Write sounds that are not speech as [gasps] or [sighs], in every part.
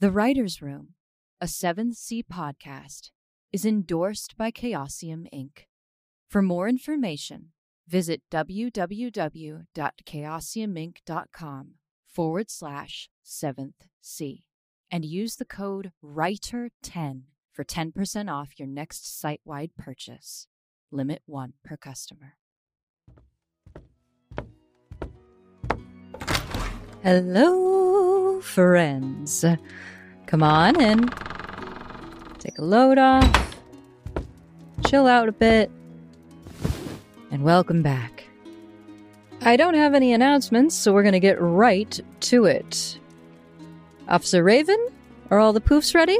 The Writer's Room, a 7th Sea podcast, is endorsed by Chaosium Inc. For more information, visit www.chaosiuminc.com forward slash 7th Sea and use the code WRITER10 for 10% off your next site wide purchase. Limit one per customer. Hello, friends. Come on in. Take a load off. Chill out a bit. And welcome back. I don't have any announcements, so we're going to get right to it. Officer Raven, are all the poofs ready?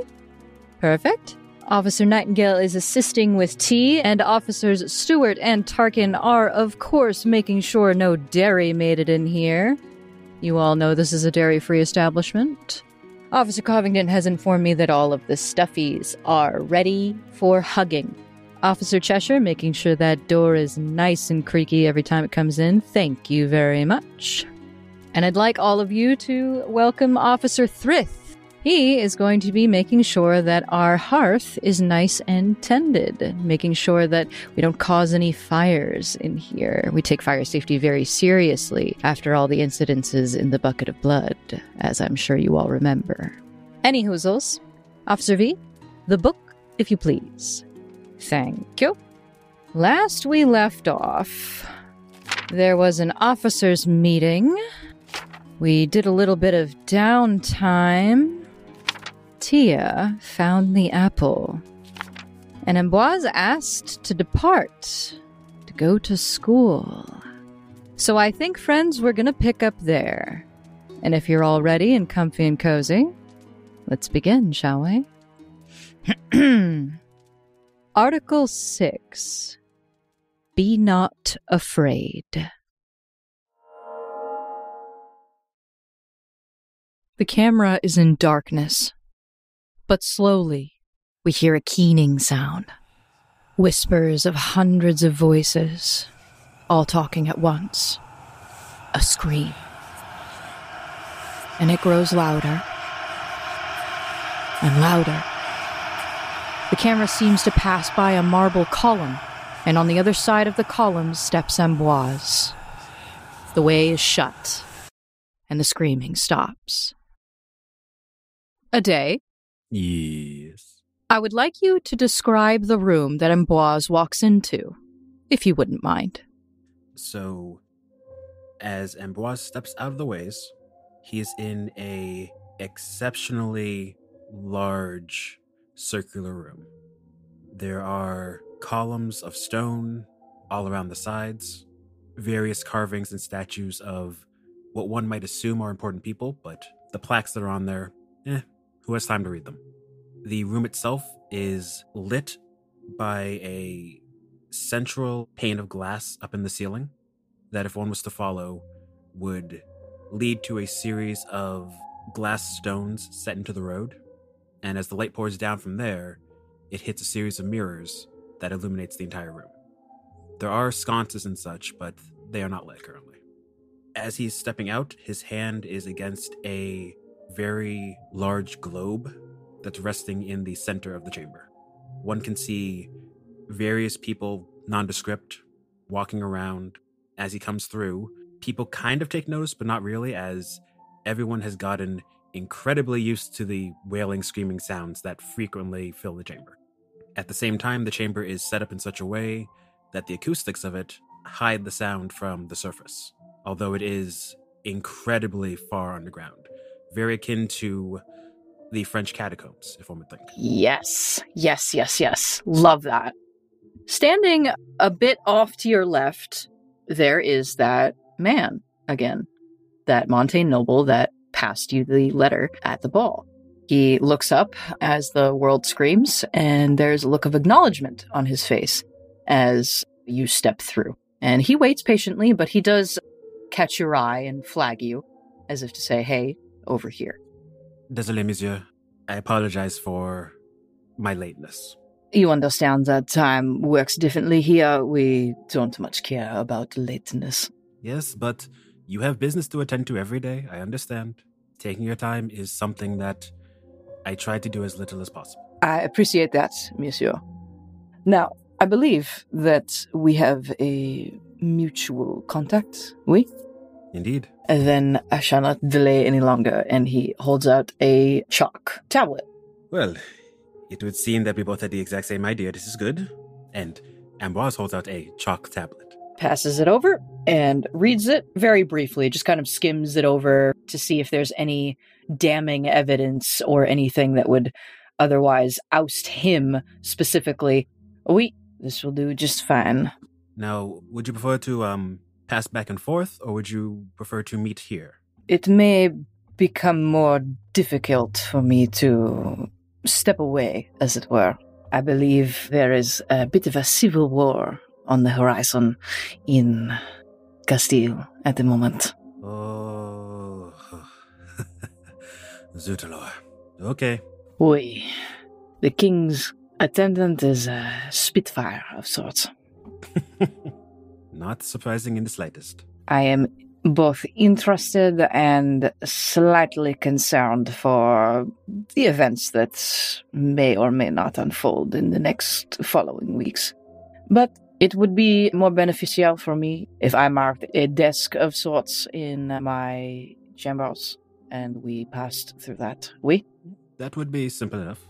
Perfect. Officer Nightingale is assisting with tea, and Officers Stewart and Tarkin are, of course, making sure no dairy made it in here. You all know this is a dairy free establishment. Officer Covington has informed me that all of the stuffies are ready for hugging. Officer Cheshire making sure that door is nice and creaky every time it comes in. Thank you very much. And I'd like all of you to welcome Officer Thrith. He is going to be making sure that our hearth is nice and tended, making sure that we don't cause any fires in here. We take fire safety very seriously after all the incidences in the bucket of blood, as I'm sure you all remember. Any hoozles, Officer V, the book, if you please. Thank you. Last we left off, there was an officers' meeting. We did a little bit of downtime. Tia found the apple, and Ambroise asked to depart to go to school. So I think, friends, we're going to pick up there. And if you're all ready and comfy and cozy, let's begin, shall we? [clears throat] Article 6 Be not afraid. The camera is in darkness, but slowly we hear a keening sound. Whispers of hundreds of voices, all talking at once. A scream. And it grows louder and louder. The camera seems to pass by a marble column, and on the other side of the column steps Ambroise. The way is shut, and the screaming stops. A day. Yes. I would like you to describe the room that Ambroise walks into, if you wouldn't mind. So, as Ambroise steps out of the ways, he is in a exceptionally large circular room. There are columns of stone all around the sides, various carvings and statues of what one might assume are important people, but the plaques that are on there, eh, who has time to read them? The room itself is lit by a central pane of glass up in the ceiling that, if one was to follow, would lead to a series of glass stones set into the road. And as the light pours down from there, it hits a series of mirrors that illuminates the entire room. There are sconces and such, but they are not lit currently. As he's stepping out, his hand is against a very large globe that's resting in the center of the chamber. One can see various people, nondescript, walking around as he comes through. People kind of take notice, but not really, as everyone has gotten incredibly used to the wailing, screaming sounds that frequently fill the chamber. At the same time, the chamber is set up in such a way that the acoustics of it hide the sound from the surface, although it is incredibly far underground, very akin to the French catacombs, if one would think. Yes, yes, yes, yes. Love that. Standing a bit off to your left, there is that man again, that Montaigne noble that passed you the letter at the ball. He looks up as the world screams, and there's a look of acknowledgement on his face as you step through. And he waits patiently, but he does catch your eye and flag you as if to say, hey, over here. Désolé, monsieur. I apologize for my lateness. You understand that time works differently here. We don't much care about lateness. Yes, but you have business to attend to every day. I understand. Taking your time is something that I try to do as little as possible. I appreciate that, monsieur. Now, I believe that we have a mutual contact, oui? Indeed. And then I shall not delay any longer, and he holds out a chalk tablet. Well, it would seem that we both had the exact same idea. This is good. And Ambroise holds out a chalk tablet. Passes it over and reads it very briefly, just kind of skims it over to see if there's any damning evidence or anything that would otherwise oust him specifically. Oui, this will do just fine. Now, would you prefer to um pass back and forth, or would you prefer to meet here? It may become more difficult for me to step away, as it were. I believe there is a bit of a civil war on the horizon in Castile at the moment. Oh, [laughs] Zutalor. Okay. Oui. The king's attendant is a spitfire of sorts. [laughs] Not surprising in the slightest. I am both interested and slightly concerned for the events that may or may not unfold in the next following weeks. But it would be more beneficial for me if I marked a desk of sorts in my chambers and we passed through that. We? That would be simple enough.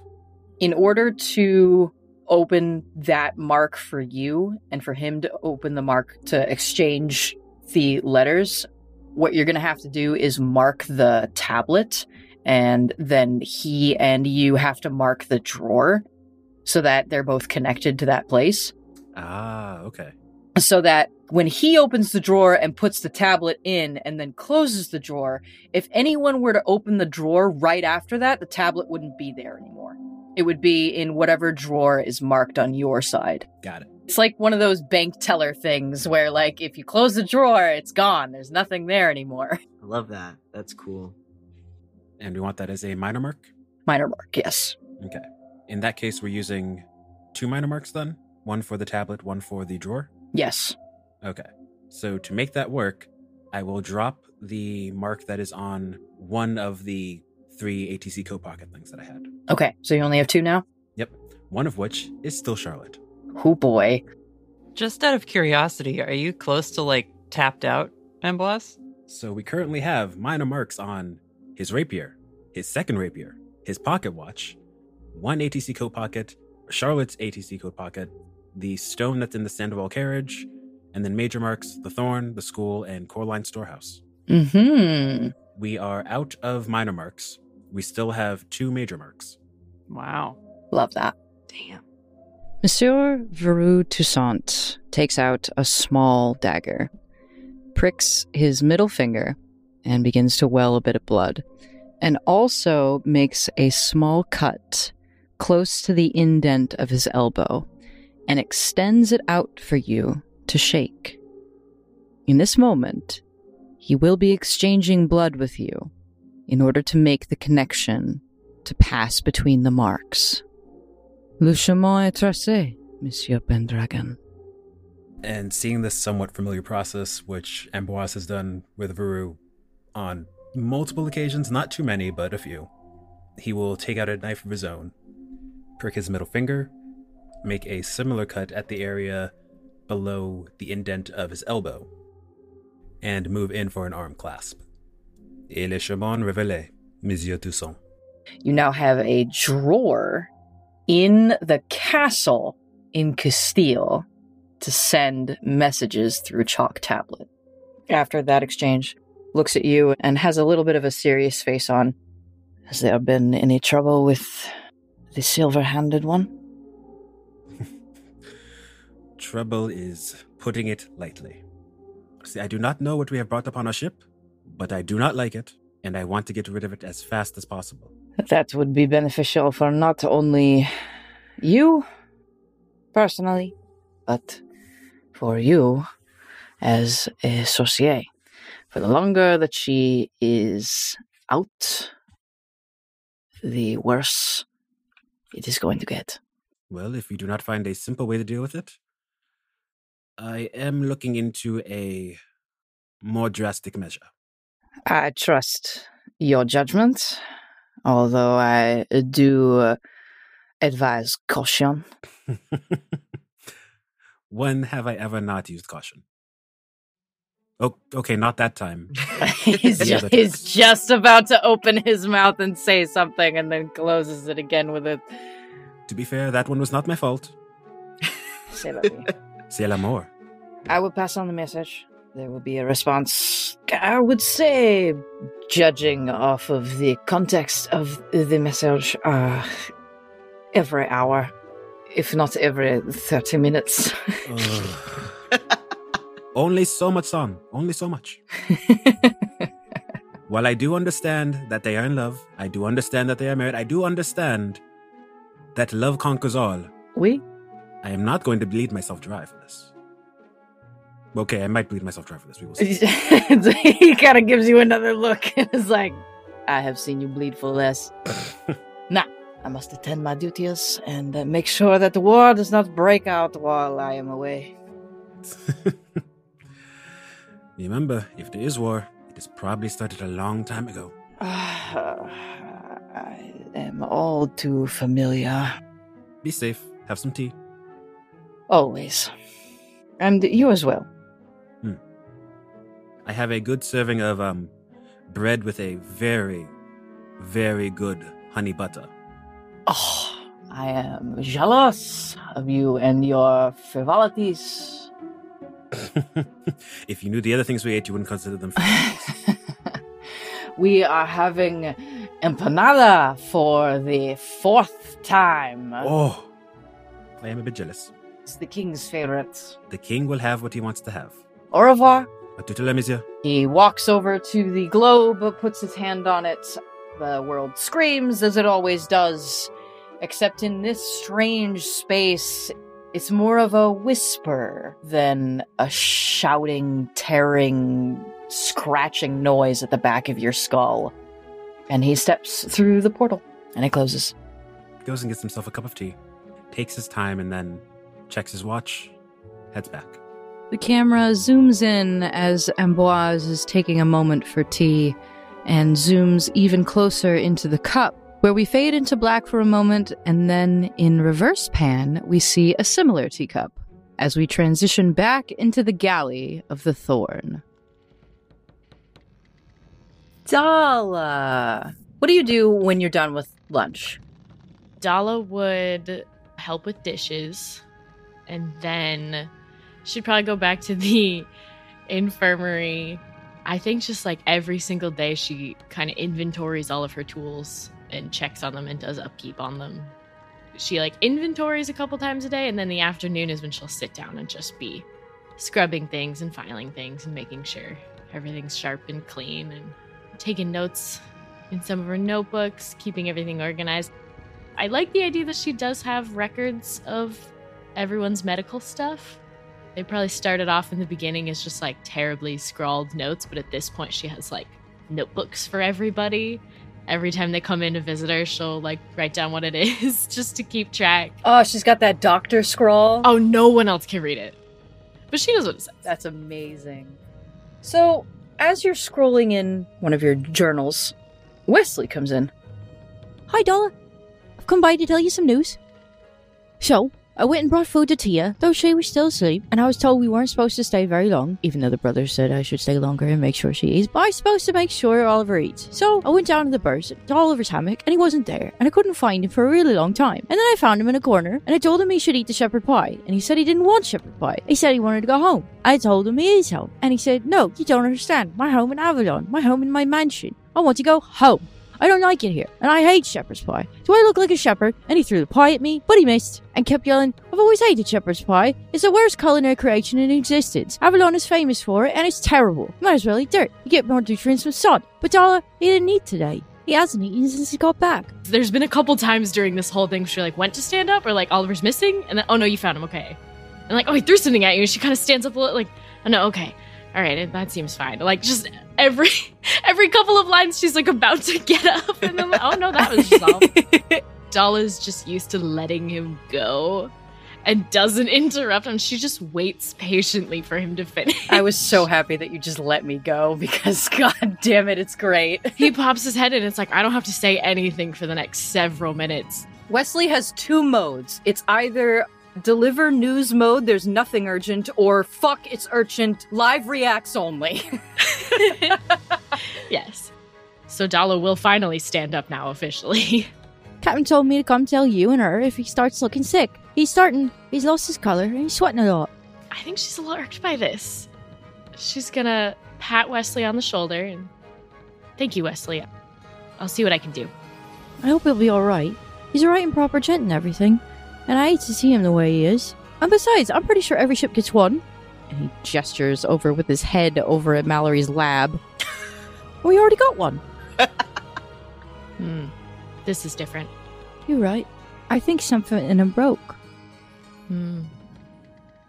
In order to open that mark for you and for him to open the mark to exchange the letters, what you're going to have to do is mark the tablet, and then he and you have to mark the drawer so that they're both connected to that place. Ah, okay. So that when he opens the drawer and puts the tablet in and then closes the drawer, if anyone were to open the drawer right after that, the tablet wouldn't be there anymore. It would be in whatever drawer is marked on your side. Got it. It's like one of those bank teller things where, like, if you close the drawer, it's gone. There's nothing there anymore. [laughs] I love that. That's cool. And we want that as a minor mark? Minor mark, yes. Okay. In that case, we're using two minor marks then? One for the tablet, one for the drawer? Yes. Okay. So to make that work, I will drop the mark that is on one of the three ATC coat pocket things that I had. Okay, so you only have two now? Yep. One of which is still Charlotte. Oh boy. Just out of curiosity, are you close to like tapped out, Amblas? So we currently have minor marks on his rapier, his second rapier, his pocket watch, one ATC coat pocket, Charlotte's ATC coat pocket, the stone that's in the Sandoval carriage, and then major marks, the thorn, the school, and Coraline storehouse. Mm-hmm. We are out of minor marks. We still have two major marks. Wow. Love that. Damn. Monsieur Veru Toussaint takes out a small dagger, pricks his middle finger, and begins to well a bit of blood, and also makes a small cut close to the indent of his elbow and extends it out for you to shake. In this moment, he will be exchanging blood with you in order to make the connection to pass between the marks. Le chemin est tracé, Monsieur Pendragon. And seeing this somewhat familiar process, which Ambroise has done with Veru on multiple occasions, not too many, but a few, he will take out a knife of his own, prick his middle finger, make a similar cut at the area below the indent of his elbow, and move in for an arm clasp. Et le chemin révélé, Monsieur Toussaint. You now have a drawer in the castle in Castile to send messages through chalk tablet. After that exchange, looks at you and has a little bit of a serious face on. Has there been any trouble with the silver handed one? [laughs] Trouble is putting it lightly. See, I do not know what we have brought upon our ship, but I do not like it, and I want to get rid of it as fast as possible. That would be beneficial for not only you personally, but for you as a sorcier. For the longer that she is out, the worse it is going to get. Well, if you do not find a simple way to deal with it, I am looking into a more drastic measure. I trust your judgment. although I do uh, advise caution. [laughs] when have I ever not used caution? Oh, okay, not that time. [laughs] [laughs] he's, just, he's just about to open his mouth and say something and then closes it again with a To be fair, that one was not my fault. say la vie. C'est l'amour. I will pass on the message. There will be a response. I would say, judging off of the context of the message, uh, every hour, if not every 30 minutes. Only so much, son. Only so much. [laughs] While I do understand that they are in love, I do understand that they are married, I do understand that love conquers all. we? I am not going to bleed myself dry for this. Okay, I might bleed myself dry for this. We will see. [laughs] he kind of gives you another look [laughs] and is like, I have seen you bleed for less. [laughs] nah, I must attend my duties and uh, make sure that the war does not break out while I am away. Remember, if there is war, it has probably started a long time ago. [sighs] I am all too familiar. Be safe. Have some tea. Always. And you as well. I have a good serving of um bread with a very, very good honey butter. Oh, I am jealous of you and your frivolities. [laughs] if you knew the other things we ate, you wouldn't consider them frivolities. [laughs] we are having empanada for the fourth time. oh, I am a bit jealous. It's the king's favorite. The king will have what he wants to have. Au revoir. A tout à l'heure, monsieur. He walks over to the globe, puts his hand on it. The world screams as it always does, except in this strange space, it's more of a whisper than a shouting, tearing, scratching noise at the back of your skull. And he steps through the portal, and it closes. Goes and gets himself a cup of tea, takes his time, and then checks his watch, heads back. The camera zooms in as Ambroise is taking a moment for tea and zooms even closer into the cup, where we fade into black for a moment, and then in reverse pan, we see a similar teacup as we transition back into the galley of the Thorn. Dalla! What do you do when you're done with lunch? Dalla would help with dishes, and then she'd probably go back to the infirmary. I think just like every single day, she kind of inventories all of her tools and checks on them and does upkeep on them. She like inventories a couple times a day, and then the afternoon is when she'll sit down and just be scrubbing things and filing things and making sure everything's sharp and clean and taking notes in some of her notebooks, keeping everything organized. I like the idea that she does have records of everyone's medical stuff. They probably started off in the beginning as just like terribly scrawled notes, but at this point, she has like notebooks for everybody. Every time they come in to visit her, she'll like write down what it [laughs] is just to keep track. Oh, she's got that doctor scroll. Oh, no one else can read it. But she knows what it says. That's amazing. So, as you're scrolling in one of your journals, Wesley comes in. Hi, Dalla. I've come by to tell you some news. So, I went and brought food to Tia, though she was still asleep, and I was told we weren't supposed to stay very long, even though the brothers said I should stay longer and make sure she eats. But I was supposed to make sure Oliver eats. So, I went down to the burst, to Oliver's hammock, and he wasn't there, and I couldn't find him for a really long time. And then I found him in a corner, and I told him he should eat the shepherd pie, and he said he didn't want shepherd pie. He said he wanted to go home. I told him he is home, and he said, No, you don't understand. My home in Avalon, my home in my mansion. I want to go home. I don't like it here, and I hate shepherd's pie. Do I look like a shepherd? And he threw the pie at me, but he missed, and kept yelling, I've always hated shepherd's pie. It's the worst culinary creation in existence. Avalon is famous for it, and it's terrible. You Might as well eat dirt. You get more nutrients from sod. But Dalla, he didn't eat today. He hasn't eaten since he got back. There's been a couple times during this whole thing she like went to stand up or like Oliver's missing, and then oh no, you found him, okay. And like, oh he threw something at you, and she kind of stands up a little like, oh no, okay. All right, that seems fine. Like just every [laughs] every couple of lines she's like about to get up and then like, oh no, that was resolved. [laughs] Dalla's just used to letting him go. and doesn't interrupt him. She just waits patiently for him to finish. I was so happy that you just let me go because, [laughs] god damn it, it's great. he pops his head in. And it's like, I don't have to say anything for the next several minutes. Wesley has two modes. It's either deliver news mode, there's nothing urgent, or fuck, it's urgent, live reacts only. [laughs] yes. So Dalla will finally stand up now officially. [laughs] Captain told me to come tell you and her if he starts looking sick. He's starting. He's lost his color and he's sweating a lot. I think she's a little irked by this. She's gonna pat Wesley on the shoulder and thank you, Wesley. I'll see what I can do. I hope he'll be all right. He's a right and proper gent and everything, and I hate to see him the way he is. And besides, I'm pretty sure every ship gets one. And he gestures over with his head over at Mallory's lab. [laughs] we already got one. [laughs] Hmm. This is different. You're right. I think something in him broke. Hmm.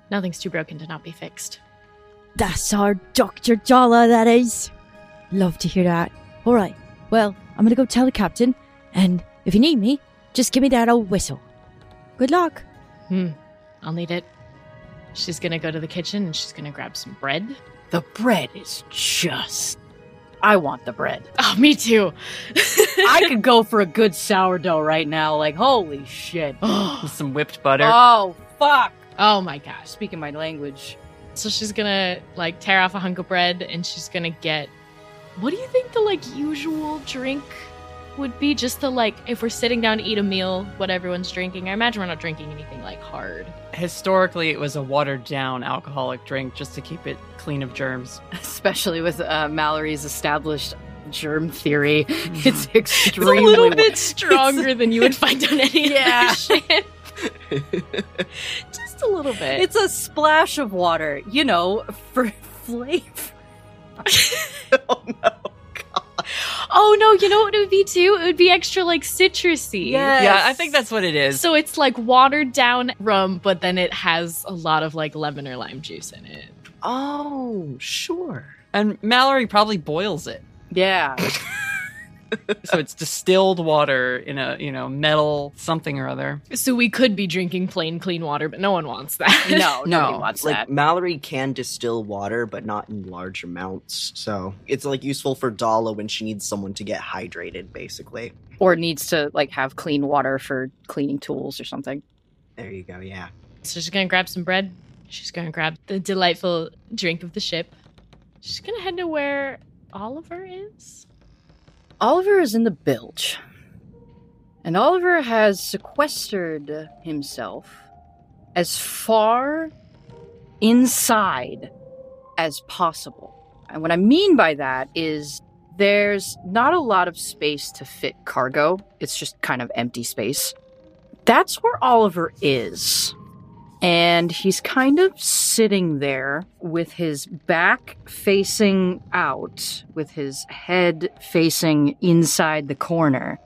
Nothing's too broken to not be fixed. That's our Dr. Jala, that is. Love to hear that. All right. Well, I'm going to go tell the captain, and if you need me, just give me that old whistle. Good luck. Hmm. I'll need it. She's gonna go to the kitchen and she's gonna grab some bread. the bread is just. I want the bread. [laughs] Oh, me too. I [laughs] could go for a good sourdough right now. Like, holy shit. [gasps] With some whipped butter. Oh, fuck. oh my gosh. Speaking my language. So she's gonna like tear off a hunk of bread and she's gonna get. What do you think the like usual drink would be? Just the like if we're sitting down to eat a meal, what everyone's drinking. I imagine we're not drinking anything like hard. Historically, it was a watered down alcoholic drink just to keep it clean of germs. [laughs] Especially with uh, Mallory's established germ theory. [laughs] It's extremely It's extremely. a little bit stronger than you would [laughs] find on any Yeah. other ship. Just a little bit. It's a splash of water, you know, for flavor. oh no. Oh no, you know what it would be too? It would be extra like citrusy. Yes. Yeah, I think that's what it is. So it's like watered down rum, but then it has a lot of like lemon or lime juice in it. Oh, sure. and Mallory probably boils it. Yeah. [laughs] So it's distilled water in a, you know, metal something or other. So we could be drinking plain clean water, but no one wants that. No, [laughs] nobody No, wants Like that. Mallory can distill water, but not in large amounts. So it's like useful for Dalla when she needs someone to get hydrated, basically. Or needs to like have clean water for cleaning tools or something. There you go. Yeah. So she's gonna grab some bread. She's gonna grab the delightful drink of the ship. She's gonna head to where Oliver is. Oliver is in the bilge. And Oliver has sequestered himself as far inside as possible. And what I mean by that is there's not a lot of space to fit cargo, it's just kind of empty space. That's where Oliver is. And he's kind of sitting there with his back facing out, with his head facing inside the corner.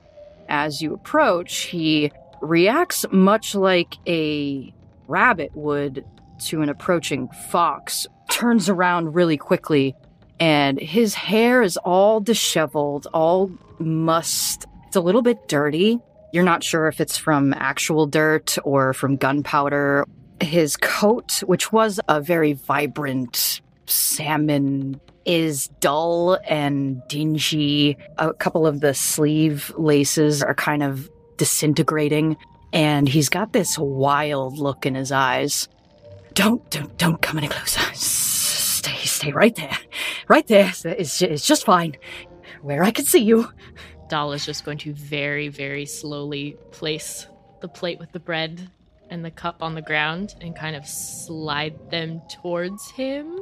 As you approach, he reacts much like a rabbit would to an approaching fox, turns around really quickly, and his hair is all disheveled, all mussed. It's a little bit dirty. You're not sure if it's from actual dirt or from gunpowder his coat, which was a very vibrant salmon, is dull and dingy. A couple of the sleeve laces are kind of disintegrating, and he's got this wild look in his eyes. Don't, don't, don't come any closer. Stay, stay right there, right there. It's, it's just fine. Where I can see you. Dalla is just going to very, very slowly place the plate with the bread and the cup on the ground and kind of slide them towards him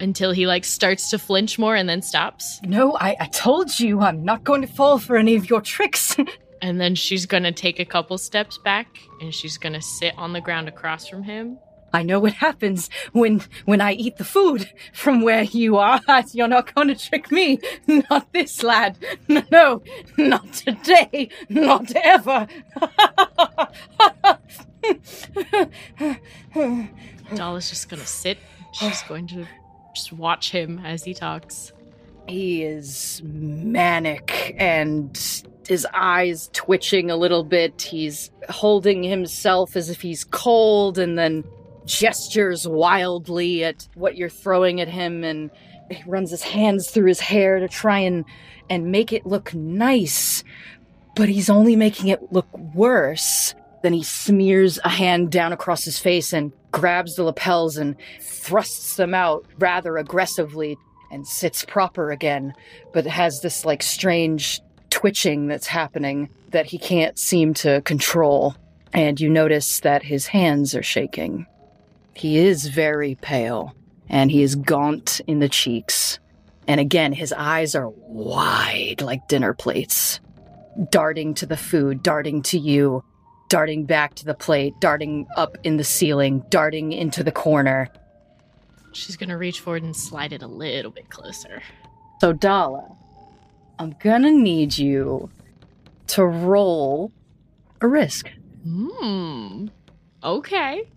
until he like starts to flinch more and then stops. No, I, I told you I'm not going to fall for any of your tricks. [laughs] And then she's gonna take a couple steps back and she's gonna sit on the ground across from him. I know what happens when when I eat the food from where you are. [laughs] You're not going to trick me. [laughs] Not this lad. No, not today. Not ever. [laughs] Dalla is just gonna sit. She's going to just watch him as he talks. he is manic and his eyes twitching a little bit. He's holding himself as if he's cold and then gestures wildly at what you're throwing at him and he runs his hands through his hair to try and and make it look nice. But he's only making it look worse. Then he smears a hand down across his face and grabs the lapels and thrusts them out rather aggressively and sits proper again, but has this like strange twitching that's happening that he can't seem to control. And you notice that his hands are shaking. He is very pale, and he is gaunt in the cheeks. And again, his eyes are wide like dinner plates, darting to the food, darting to you, darting back to the plate, darting up in the ceiling, darting into the corner. She's gonna reach forward and slide it a little bit closer. So, Dalla, I'm gonna need you to roll a risk. Hmm. Okay.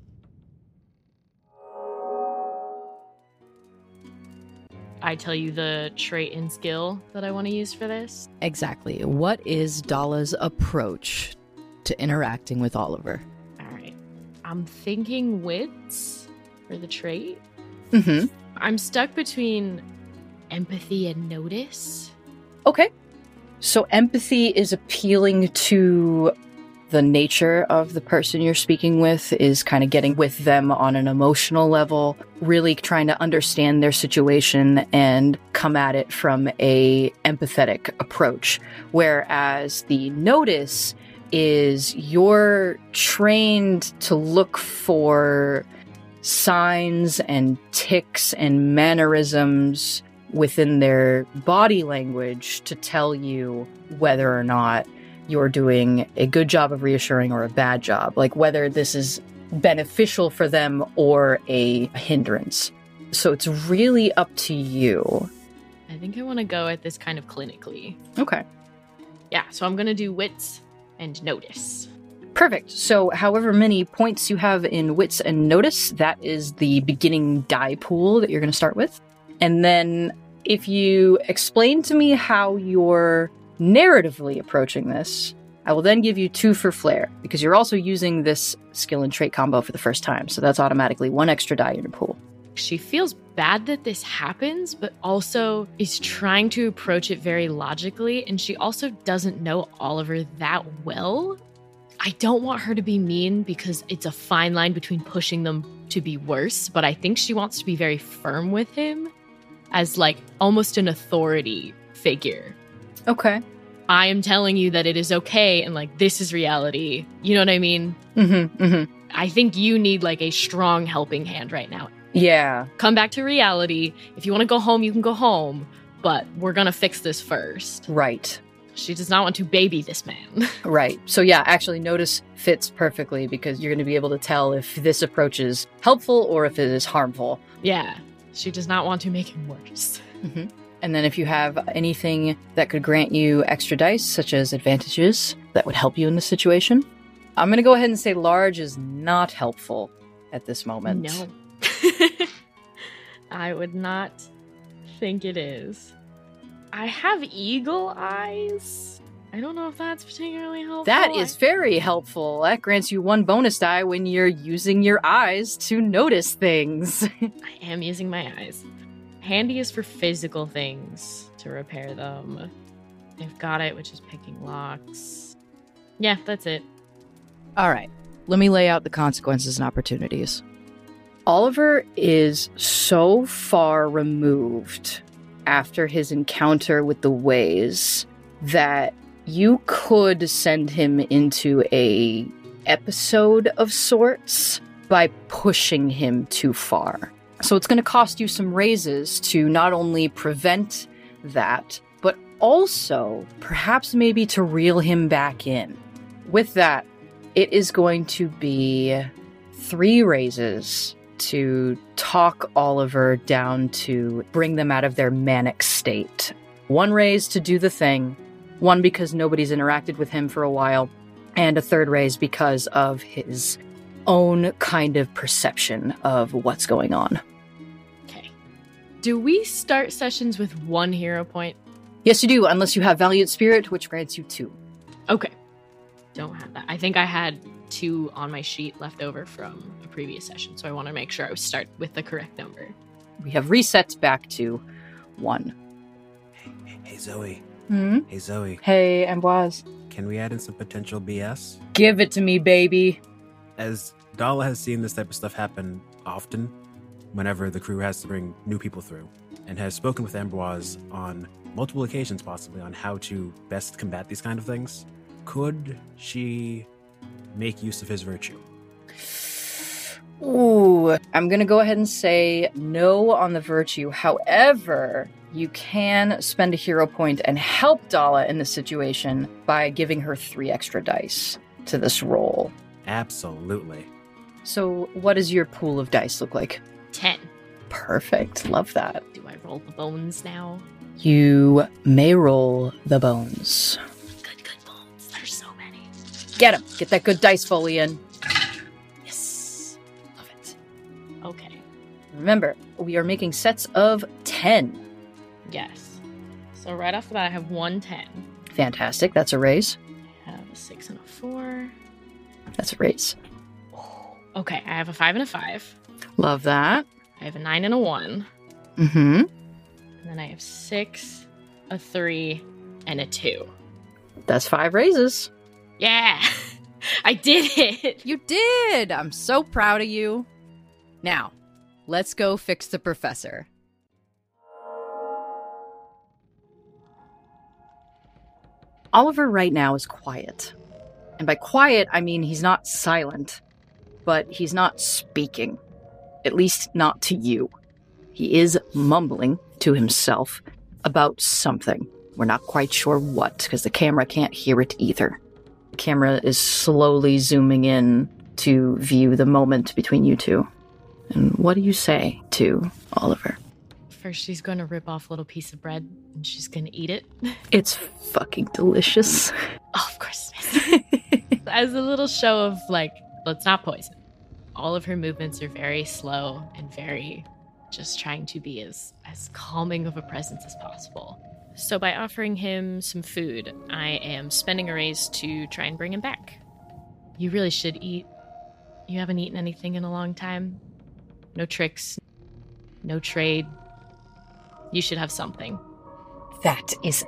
I tell you the trait and skill that I want to use for this. Exactly. What is Dalla's approach to interacting with Oliver? All right. I'm thinking wits for the trait. Mm-hmm. I'm stuck between empathy and notice. Okay. So empathy is appealing to the nature of the person you're speaking with, is kind of getting with them on an emotional level, really trying to understand their situation and come at it from a empathetic approach. Whereas the notice is you're trained to look for signs and ticks and mannerisms within their body language to tell you whether or not you're doing a good job of reassuring or a bad job, like whether this is beneficial for them or a hindrance. So it's really up to you. I think I want to go at this kind of clinically. Okay. Yeah, so I'm going to do wits and notice. Perfect. So, however many points you have in wits and notice, that is the beginning die pool that you're going to start with. And then, if you explain to me how you're narratively approaching this, I will then give you two for flair because you're also using this skill and trait combo for the first time. So, that's automatically one extra die in your pool. She feels bad that this happens, but also is trying to approach it very logically. And she also doesn't know Oliver that well. I don't want her to be mean because it's a fine line between pushing them to be worse, but I think she wants to be very firm with him as like almost an authority figure. Okay. I am telling you that it is okay and like this is reality. You know what I mean? Mm-hmm. Mm-hmm. I think you need like a strong helping hand right now. Yeah. Come back to reality. If you want to go home, you can go home, but we're going to fix this first. Right. She does not want to baby this man. [laughs] Right. So, yeah, actually, notice fits perfectly because you're going to be able to tell if this approach is helpful or if it is harmful. yeah. She does not want to make him worse. Mm-hmm. And then, if you have anything that could grant you extra dice, such as advantages that would help you in this situation, I'm going to go ahead and say large is not helpful at this moment. No. [laughs] I would not think it is. I have eagle eyes. I don't know if that's particularly helpful. That is very helpful. That grants you one bonus die when you're using your eyes to notice things. [laughs] I am using my eyes. Handy is for physical things to repair them. I've got it, which is picking locks. Yeah, that's it. All right. Let me lay out the consequences and opportunities. Oliver is so far removed after his encounter with the ways that you could send him into a episode of sorts by pushing him too far. So it's going to cost you some raises to not only prevent that, but also perhaps maybe to reel him back in. With that, it is going to be three raises to talk Oliver down to bring them out of their manic state. One raise to do the thing, one because nobody's interacted with him for a while, and a third raise because of his own kind of perception of what's going on. Okay. Do we start sessions with one hero point? Yes, you do, unless you have Valiant Spirit, which grants you two. Okay. Don't have that. I think I had two on my sheet left over from a previous session, so I want to make sure I start with the correct number. We have reset back to one. Hey, hey, hey, Zoe. Hmm? Hey, Zoe. Hey, Ambroise. Can we add in some potential BS? Give it to me, baby. As Dalla has seen this type of stuff happen often, whenever the crew has to bring new people through, and has spoken with Ambroise on multiple occasions, possibly, on how to best combat these kind of things, could she make use of his virtue? Ooh, I'm gonna go ahead and say no on the virtue. However, you can spend a hero point and help Dalla in this situation by giving her three extra dice to this roll. Absolutely. So, what does your pool of dice look like? 10. Perfect. Love that. Do I roll the bones now? You may roll the bones. Get him. Get that good dice foley in. Yes. Love it. Okay. Remember, we are making sets of 10. Yes. So right off the bat, I have one 10. Fantastic. That's a raise. I have a 6 and a 4. That's a raise. Okay, I have a 5 and a 5. Love that. I have a 9 and a 1. Mm hmm. And then I have 6, a 3, and a 2. That's five raises. Yeah! [laughs] I did it! You did! I'm so proud of you. Now, let's go fix the professor. Oliver right now is quiet. And by quiet, I mean he's not silent, but he's not speaking. At least not to you. He is mumbling to himself about something. We're not quite sure what, because the camera can't hear it either. Camera is slowly zooming in to view the moment between you two. And what do you say to Oliver? First, she's going to rip off a little piece of bread and she's going to eat it. [laughs] It's fucking delicious. Oh, of course. [laughs] As a little show of, like, let's not poison. All of her movements are very slow and very just trying to be as, as calming of a presence as possible. So, by offering him some food, I am spending a raise to try and bring him back. You really should eat. You haven't eaten anything in a long time. No tricks, no trade. You should have something. That is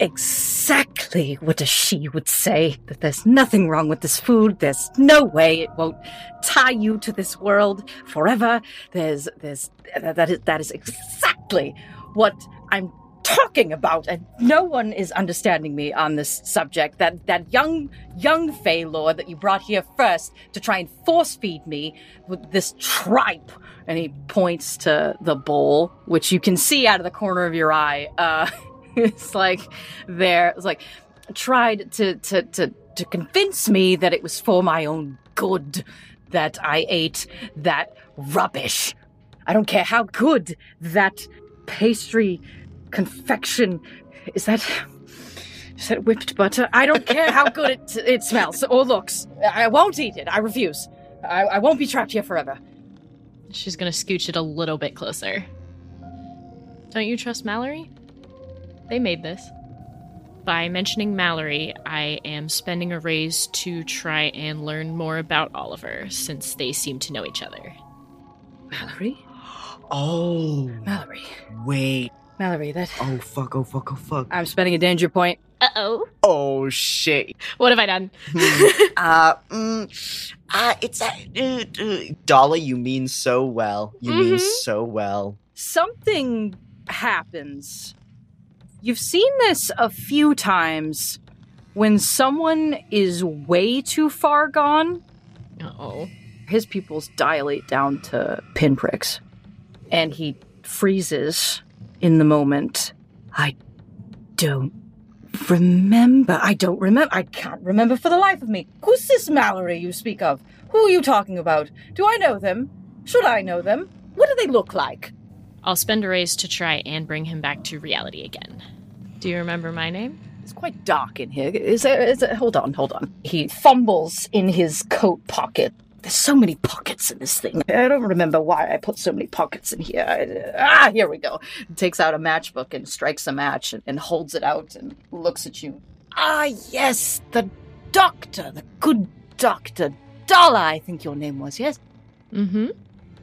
exactly what a Sidhe would say. That there's nothing wrong with this food. There's no way it won't tie you to this world forever. There's, there's, that is, that is exactly what I'm talking about. And no one is understanding me on this subject. That, that young, young Fey Lord that you brought here first to try and force feed me with this tripe. And he points to the bowl, which you can see out of the corner of your eye. Uh, [laughs] it's like there it's like tried to to to to convince me that it was for my own good that I ate that rubbish. I don't care how good that pastry confection is that is that whipped butter? I don't care how good it it smells or looks. I won't eat it. I refuse. I, I won't be trapped here forever. She's gonna scooch it a little bit closer. Don't you trust Mallory? They made this. By mentioning Mallory, I am spending a raise to try and learn more about Oliver, since they seem to know each other. Mallory? [gasps] Oh, Mallory. wait. Mallory, that Oh, fuck. Oh, fuck. Oh, fuck. I'm spending a danger point. Uh oh. Oh, shit. What have I done? [laughs] uh, mm, uh, it's a. Uh, uh, Dalla, you mean so well. You mean Mhm. so well. something happens. You've seen this a few times when someone is way too far gone, Uh oh. his pupils dilate down to pinpricks and he freezes in the moment. I don't remember. I don't remember. I can't remember for the life of me. Who's this Mallory you speak of? Who are you talking about? Do I know them? Should I know them? What do they look like? I'll spend a raise to try and bring him back to reality again. Do you remember my name? It's quite dark in here. Is there, is there, hold on, hold on. He fumbles in his coat pocket There's so many pockets in this thing. I don't remember why I put so many pockets in here. I- ah, here we go. Takes out a matchbook and strikes a match and, and holds it out and looks at you. Ah, yes, the doctor, the good doctor. Dalla, I think your name was, yes? Mm hmm.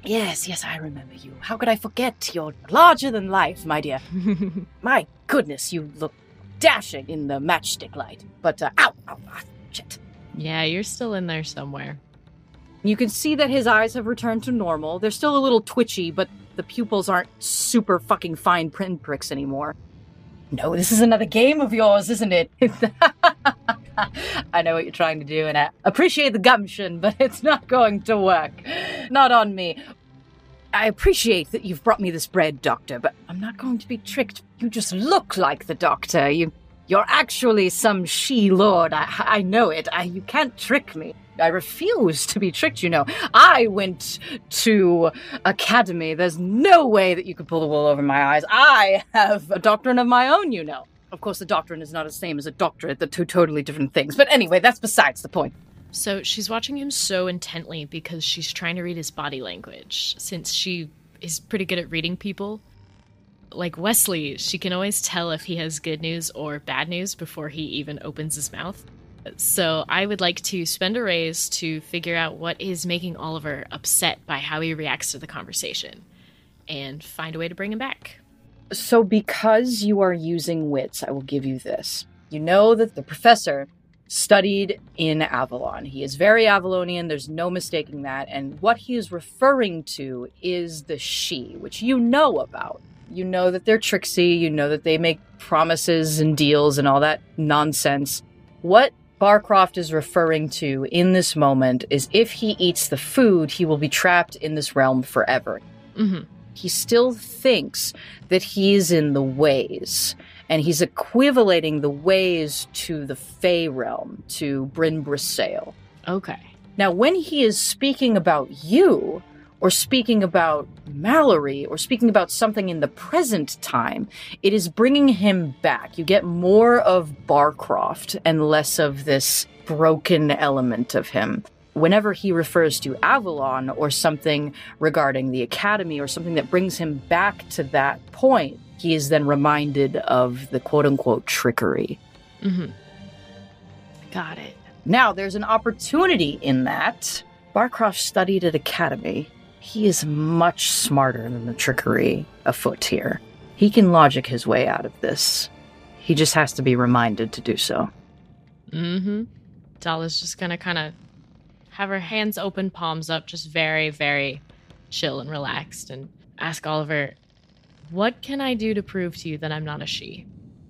Yes, yes, I remember you. How could I forget? You're larger than life, my dear. [laughs] My goodness, you look dashing in the matchstick light. But, uh, ow, ow, ah, shit. yeah, you're still in there somewhere. You can see that his eyes have returned to normal. They're still a little twitchy, but the pupils aren't super fucking fine print pinpricks anymore. No, this is another game of yours, isn't it? [laughs] I know what you're trying to do, and I appreciate the gumption, but [laughs] it's not going to work. Not on me. I appreciate that you've brought me this bread, Doctor, but I'm not going to be tricked. You just look like the Doctor. You, you're actually some Sidhe lord. I, I know it. I, you can't trick me. I refuse to be tricked, you know. I went to academy. There's no way that you could pull the wool over my eyes. I have a doctrine of my own, you know. Of course, the doctrine is not the same as a doctorate. They're two totally different things. But anyway, that's besides the point. So she's watching him so intently because she's trying to read his body language, since she is pretty good at reading people. Like Wesley, she can always tell if he has good news or bad news before he even opens his mouth. So I would like to spend a raise to figure out what is making Oliver upset by how he reacts to the conversation and find a way to bring him back. So, because you are using wits, I will give you this. You know that the professor studied in Avalon. He is very Avalonian, there's no mistaking that. And what he is referring to is the Sidhe, which you know about. You know that they're tricksy, you know that they make promises and deals and all that nonsense. What Barcroft is referring to in this moment is if he eats the food, he will be trapped in this realm forever hmm he still thinks that he's in the ways and he's equivalating the ways to the Fey realm, to Bryn Bresail. Okay. Now, when he is speaking about you, or speaking about Mallory, or speaking about something in the present time, it is bringing him back. You get more of Barcroft and less of this broken element of him. Whenever he refers to Avalon or something regarding the Academy or something that brings him back to that point, he is then reminded of the quote unquote trickery. hmm Got it. Now, there's an opportunity in that. Barcroft studied at Academy. He is much smarter than the trickery afoot here. He can logic his way out of this. He just has to be reminded to do so. Mm-hmm. Dalla's just gonna kind of have her hands open, palms up, just very, very chill and relaxed, and ask Oliver, "What can I do to prove to you that I'm not a Sidhe?"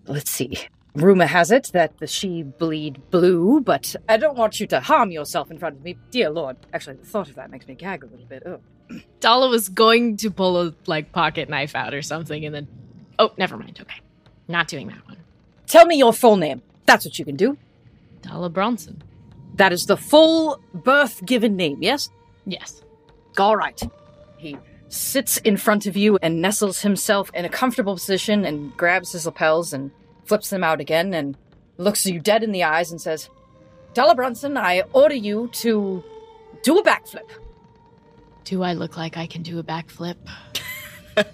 Let's see. Rumor has it that the Sidhe bleed blue, but I don't want you to harm yourself in front of me. Dear Lord. Actually, the thought of that makes me gag a little bit. Oh. Dalla was going to pull a like pocket knife out or something, and then, oh, never mind. Okay, not doing that one. Tell me your full name. That's what you can do. Dalla Brønson. That is the full birth given name, yes? Yes. All right. He sits in front of you and nestles himself in a comfortable position and grabs his lapels and flips them out again and looks you dead in the eyes and says, Della Brunson, I order you to do a backflip. Do I look like I can do a backflip? [laughs]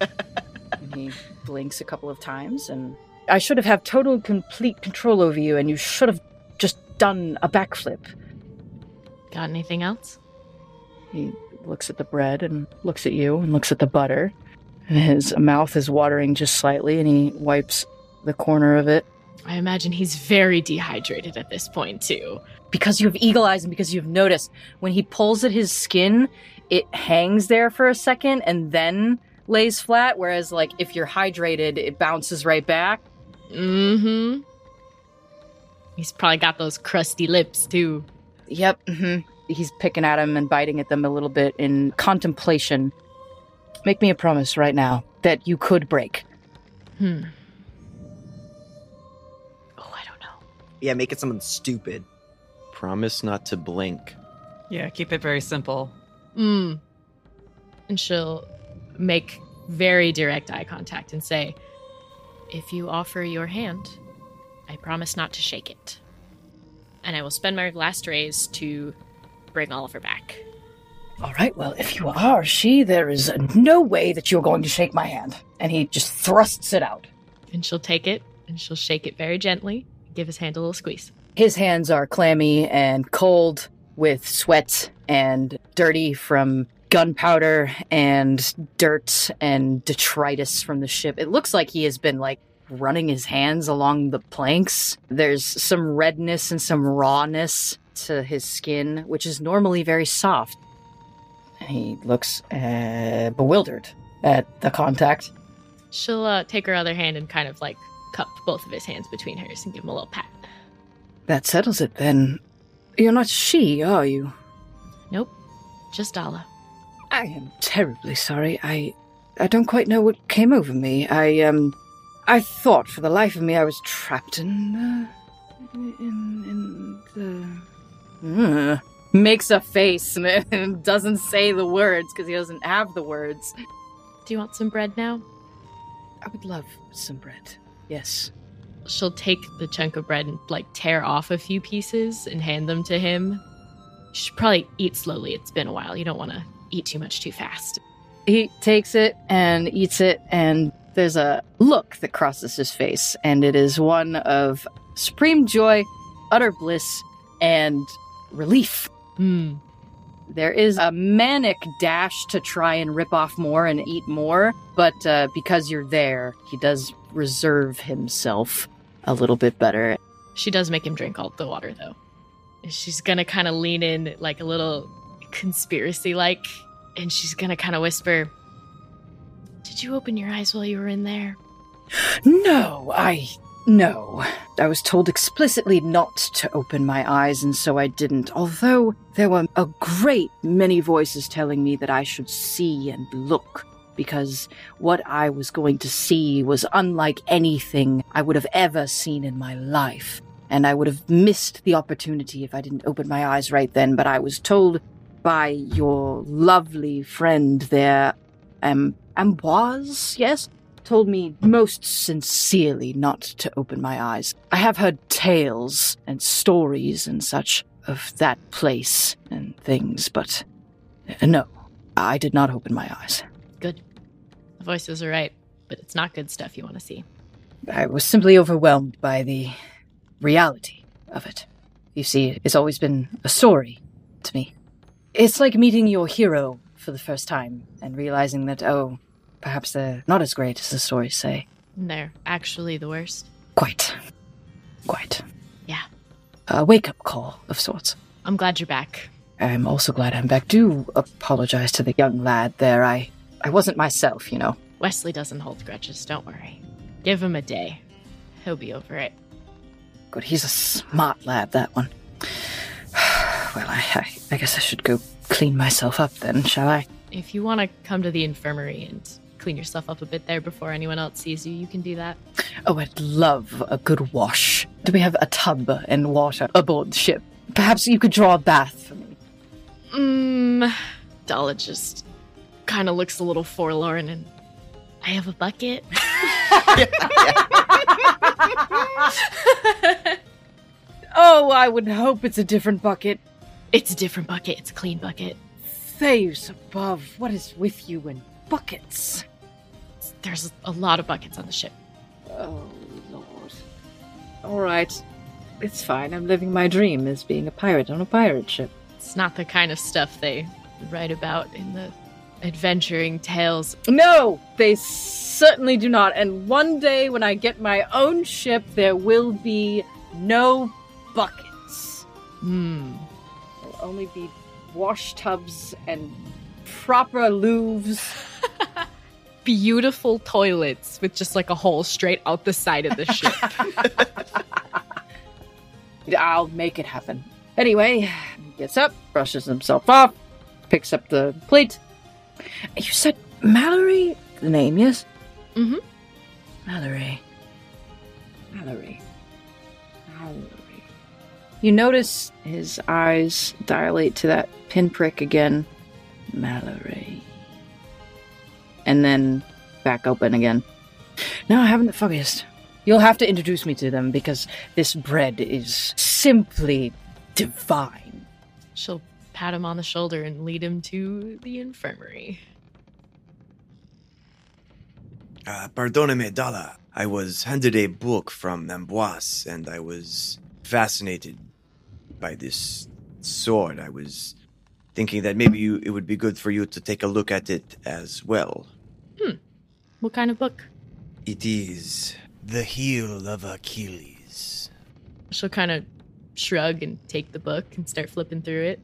He blinks a couple of times and I should have had total complete control over you and you should have just done a backflip. Got anything else? He looks at the bread and looks at you and looks at the butter. And his mouth is watering just slightly and he wipes the corner of it. I imagine he's very dehydrated at this point too. Because you have eagle eyes and because you've noticed when he pulls at his skin, it hangs there for a second and then lays flat. Whereas, like, if you're hydrated, it bounces right back. Mm-hmm. He's probably got those crusty lips too. Yep. Mm-hmm. He's picking at them and biting at them a little bit in contemplation. Make me a promise right now that you could break. Hmm. Oh, I don't know. Yeah, make it something stupid. Promise not to blink. Yeah, keep it very simple. Mm. And she'll make very direct eye contact and say, If you offer your hand, I promise not to shake it. And I will spend my last raise to bring Oliver back. All right, well, if you are Sidhe, there is no way that you're going to shake my hand. And he just thrusts it out. And she'll take it and she'll shake it very gently, give his hand a little squeeze. His hands are clammy and cold with sweat and dirty from gunpowder and dirt and detritus from the ship. It looks like he has been like running his hands along the planks. There's some redness and some rawness to his skin, which is normally very soft. He looks uh, bewildered at the contact. She'll uh, take her other hand and kind of like cup both of his hands between hers and give him a little pat. That settles it then. You're not Sidhe, are you? Nope, just Dalla. I am terribly sorry. I I don't quite know what came over me. I um I thought for the life of me I was trapped in uh, in in the uh, makes a face [laughs] and doesn't say the words because he doesn't have the words. Do you want some bread now? I would love some bread. Yes. She'll take the chunk of bread and like tear off a few pieces and hand them to him. You should probably eat slowly. It's been a while. You don't want to eat too much too fast. He takes it and eats it, and there's a look that crosses his face, and it is one of supreme joy, utter bliss, and relief. Hmm. There is a manic dash to try and rip off more and eat more, but uh, because you're there, he does reserve himself a little bit better. She does make him drink all the water though. She's gonna kind of lean in like a little conspiracy like, and she's gonna kind of whisper, Did you open your eyes while you were in there? No, I. No. I was told explicitly not to open my eyes, and so I didn't. Although there were a great many voices telling me that I should see and look, because what I was going to see was unlike anything I would have ever seen in my life. And I would have missed the opportunity if I didn't open my eyes right then, but I was told by your lovely friend there, um, Ambroise, yes? told me most sincerely not to open my eyes. I have heard tales and stories and such of that place and things, but uh, no, I did not open my eyes. Good. The voices are right, but it's not good stuff you want to see. I was simply overwhelmed by the reality of it. You see, it's always been a story to me. It's like meeting your hero for the first time and realizing that, oh, perhaps they're not as great as the stories say. They're actually the worst. Quite. Quite. Yeah. A wake up call of sorts. I'm glad you're back. I'm also glad I'm back. Do apologize to the young lad there. I I wasn't myself, you know. Wesley doesn't hold grudges, don't worry. Give him a day. He'll be over it. Good, he's a smart lad, that one. [sighs] well, I, I, I guess I should go clean myself up then, shall I? If you want to come to the infirmary and clean yourself up a bit there before anyone else sees you, you can do that. Oh, I'd love a good wash. Do we have a tub and water aboard the ship? Perhaps you could draw a bath for me. Mmm. Dalla just kind of looks a little forlorn and I have a bucket. [laughs] [laughs] [laughs] Oh, I would hope it's a different bucket. it's a different bucket. It's a clean bucket. Theus above, what is with you and buckets? There's a lot of buckets on the ship. Oh, Lord. All right. It's fine. I'm living my dream as being a pirate on a pirate ship. It's not the kind of stuff they write about in the adventuring tales. No, they certainly do not. And one day when I get my own ship, there will be no buckets. Hmm. There'll only be wash tubs and proper louvres. [laughs] Beautiful toilets with just like a hole straight out the side of the ship. [laughs] I'll make it happen. Anyway, he gets up, brushes himself off, picks up the plate. You said Mallory? The name, yes? Mhm. Mallory. Mallory. Mallory. You notice his eyes dilate to that pinprick again. Mallory. And then back open again. No, I haven't the foggiest. You'll have to introduce me to them because this bread is simply divine. She'll pat him on the shoulder and lead him to the infirmary. Uh, pardonne Dalla. I was handed a book from Ambroise, and I was fascinated by this sword. I was thinking that maybe you, it would be good for you to take a look at it as well. Hmm. What kind of book? It is The Heel of Achilles. She'll kind of shrug and take the book and start flipping through it.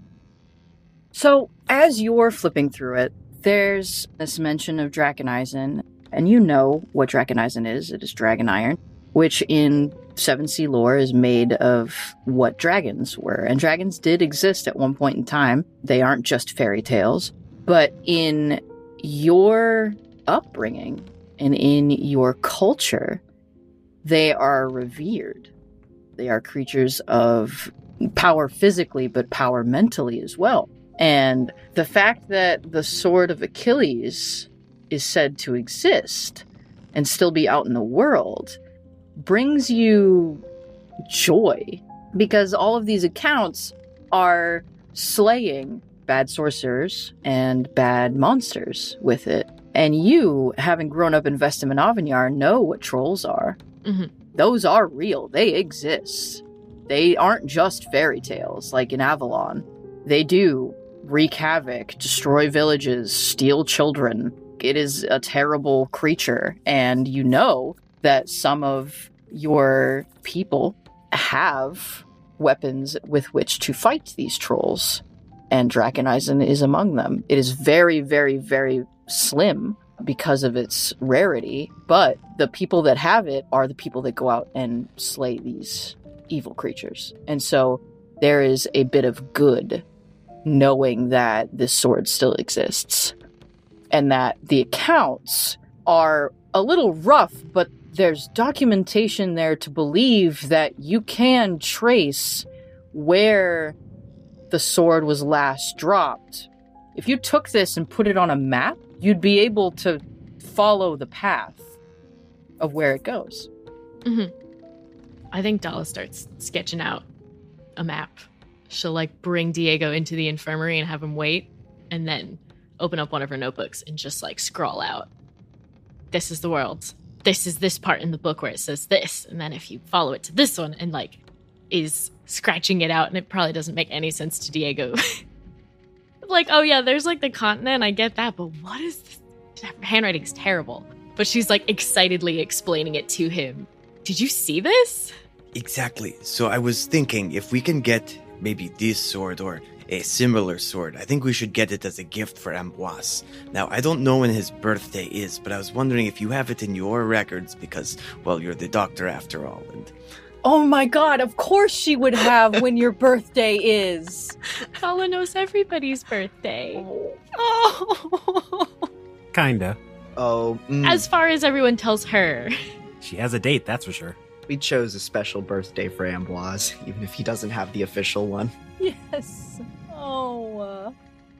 So, as you're flipping through it, there's this mention of Dracheneisen, and you know what Dracheneisen is. It is dragon iron, which in Seven Sea lore is made of what dragons were. And dragons did exist at one point in time. They aren't just fairy tales. But in your upbringing and in your culture, they are revered. They are creatures of power physically, but power mentally as well. And the fact that the sword of Achilles is said to exist and still be out in the world brings you joy because all of these accounts are slaying bad sorcerers and bad monsters with it. And you, having grown up in Vesten and know what trolls are. Mhm. Those are real. They exist. They aren't just fairy tales like in Avalon. They do wreak havoc, destroy villages, steal children. It is a terrible creature. And you know that some of your people have weapons with which to fight these trolls. And Dracheneisen is among them. It is very, very, very slim because of its rarity, but the people that have it are the people that go out and slay these evil creatures. And so there is a bit of good knowing that this sword still exists and that the accounts are a little rough, but there's documentation there to believe that you can trace where the sword was last dropped. If you took this and put it on a map, you'd be able to follow the path of where it goes. Mm-hmm. I think Dalla starts sketching out a map. She'll like bring Diego into the infirmary and have him wait, and then open up one of her notebooks and just like scrawl out. This is the world. This is this part in the book where it says this, and then if you follow it to this one and like is scratching it out, and it probably doesn't make any sense to Diego. [laughs] like, oh yeah, there's like the continent, I get that, but what is this? Her handwriting's terrible. But she's like excitedly explaining it to him. Did you see this? Exactly. So I was thinking if we can get maybe this sword or a similar sword, I think we should get it as a gift for Ambroise. Now, I don't know when his birthday is, but I was wondering if you have it in your records because, well, you're the doctor after all. And Oh my god, of course she would have when your birthday is. [laughs] Kala knows everybody's birthday. Oh. [laughs] Kinda. Oh, mm, As far as everyone tells her. She has a date, that's for sure. we chose a special birthday for Ambroise, even if he doesn't have the official one. Yes. Oh, uh,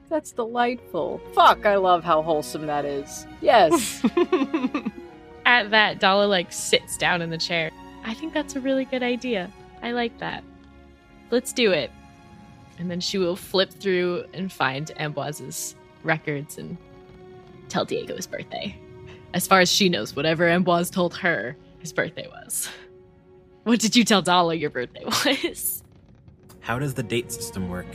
that's delightful. Fuck, I love how wholesome that is. Yes. [laughs] At that, Dalla like sits down in the chair. I think that's a really good idea. I like that. Let's do it. And then she will flip through and find Ambroise's records and tell Diego his birthday. As far as she knows, whatever Ambroise told her his birthday was. What did you tell Dalla your birthday [laughs] was? How does the date system work?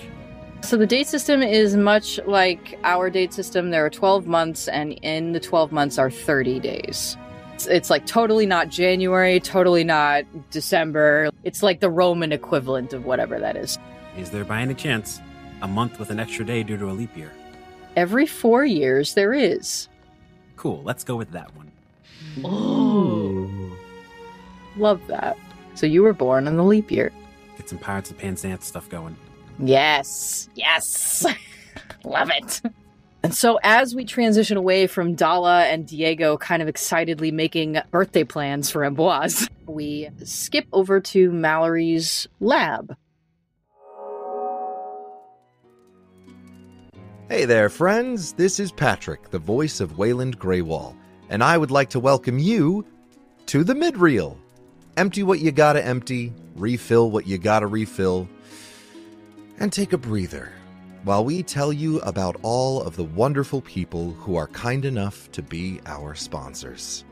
So the date system is much like our date system. There are 12 months, and in the 12 months are 30 days. It's, it's like totally not January, totally not December. It's like the Roman equivalent of whatever that is. Is there by any chance a month with an extra day due to a leap year? Every four years, there is. Cool, let's go with that one. Oh. Love that. So you were born in the leap year. Get some Pirates of Penzance stuff going. Yes. Yes. [laughs] Love it. And so, as we transition away from Dalla and Diego kind of excitedly making birthday plans for Ambroise, we skip over to Mallory's lab. Hey there, friends. This is Patrick, the voice of Wayland Greywall, and I would like to welcome you to the mid reel. Empty what you gotta empty, refill what you gotta refill, and take a breather. while we tell you about all of the wonderful people who are kind enough to be our sponsors.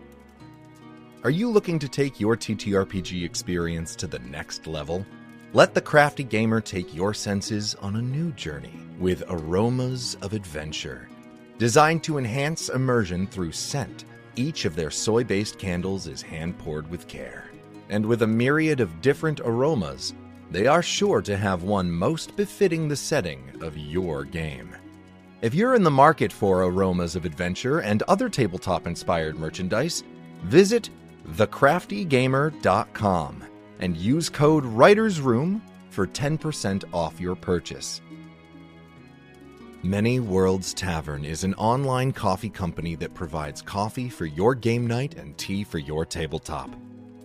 Are you looking to take your TTRPG experience to the next level? Let the crafty gamer take your senses on a new journey with Aromas of Adventure. Designed to enhance immersion through scent, each of their soy based candles is hand poured with care. And with a myriad of different aromas, they are sure to have one most befitting the setting of your game. If you're in the market for Aromas of Adventure and other tabletop inspired merchandise, visit thecraftygamer.com and use code Writer's Room for 10% off your purchase. Many Worlds Tavern is an online coffee company that provides coffee for your game night and tea for your tabletop.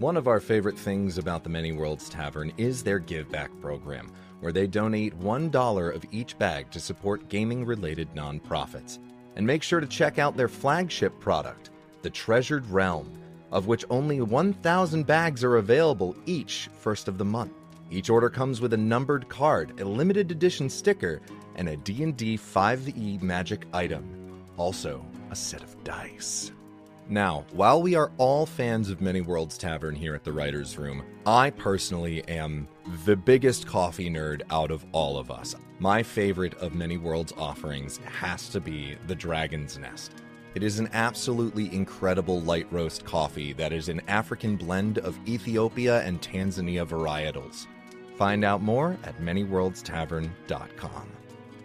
One of our favorite things about the Many Worlds Tavern is their Give Back program, where they donate $1 of each bag to support gaming related nonprofits. And make sure to check out their flagship product, the Treasured Realm, of which only 1,000 bags are available each first of the month. Each order comes with a numbered card, a limited edition sticker, and a D&D 5e magic item. Also, a set of dice. Now, while we are all fans of Many Worlds Tavern here at the Writers Room, I personally am the biggest coffee nerd out of all of us. My favorite of Many Worlds offerings has to be the Dragon's Nest. It is an absolutely incredible light roast coffee that is an African blend of Ethiopia and Tanzania varietals. Find out more at manyworldstavern.com.